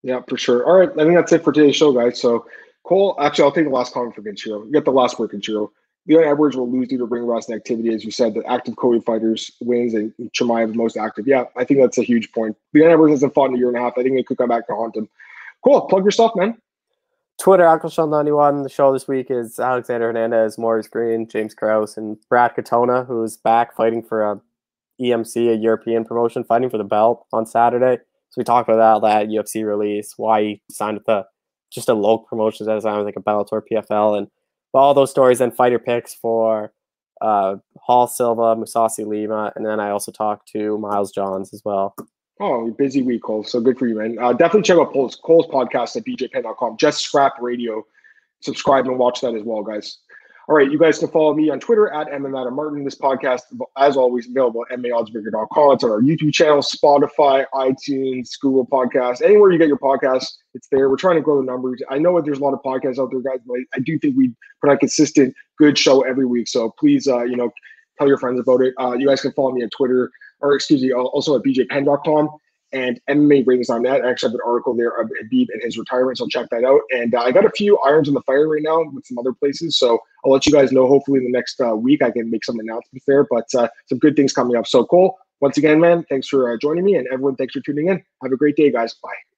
Yeah, for sure. All right, I think that's it for today's show, guys. So Cole, actually, I'll take the last comment for Kenshiro. Get the last word, Kenshiro. Leon Edwards will lose due to ring rust and activity, as you said. The active COVID fighters wins, and Chimaev is most active. Yeah, I think that's a huge point. Leon Edwards hasn't fought in a year and a half. I think it could come back to haunt him. Cool. Plug your stuff, man. Twitter, Alcoshell91. The show this week is Alexander Hernandez, Maurice Greene, James Krause, and Brad Katona, who's back fighting for a EMC, a European promotion, fighting for the belt on Saturday. So we talked about that, that UFC release, why he signed with the just a local promotion at a time, like a Bellator PFL, and all those stories and fighter picks for uh, Hall Silva, Mousasi Lima, and then I also talked to Miles Johns as well. Oh, busy week, Cole. So good for you, man. Uh, definitely check out Cole's, Cole's podcast at bjpenn.com. Just Scrap Radio. Subscribe and watch that as well, guys. All right, you guys can follow me on Twitter at Martin. This podcast, as always, available at MMAOddsBreaker.com. It's on our YouTube channel, Spotify, iTunes, Google Podcasts, anywhere you get your podcasts, it's there. We're trying to grow the numbers. I know that there's a lot of podcasts out there, guys, but I do think we put on a consistent, good show every week. So please, uh, you know, tell your friends about it. Uh, you guys can follow me on Twitter, or excuse me, also at bjpenn.com. and MMA ratings on that. I actually have an article there of Khabib and his retirement, so check that out. And uh, I got a few irons in the fire right now with some other places, so I'll let you guys know. Hopefully, in the next uh, week, I can make some announcements there. But uh, some good things coming up. So Cole, once again, man, thanks for uh, joining me, and everyone, thanks for tuning in. Have a great day, guys. Bye.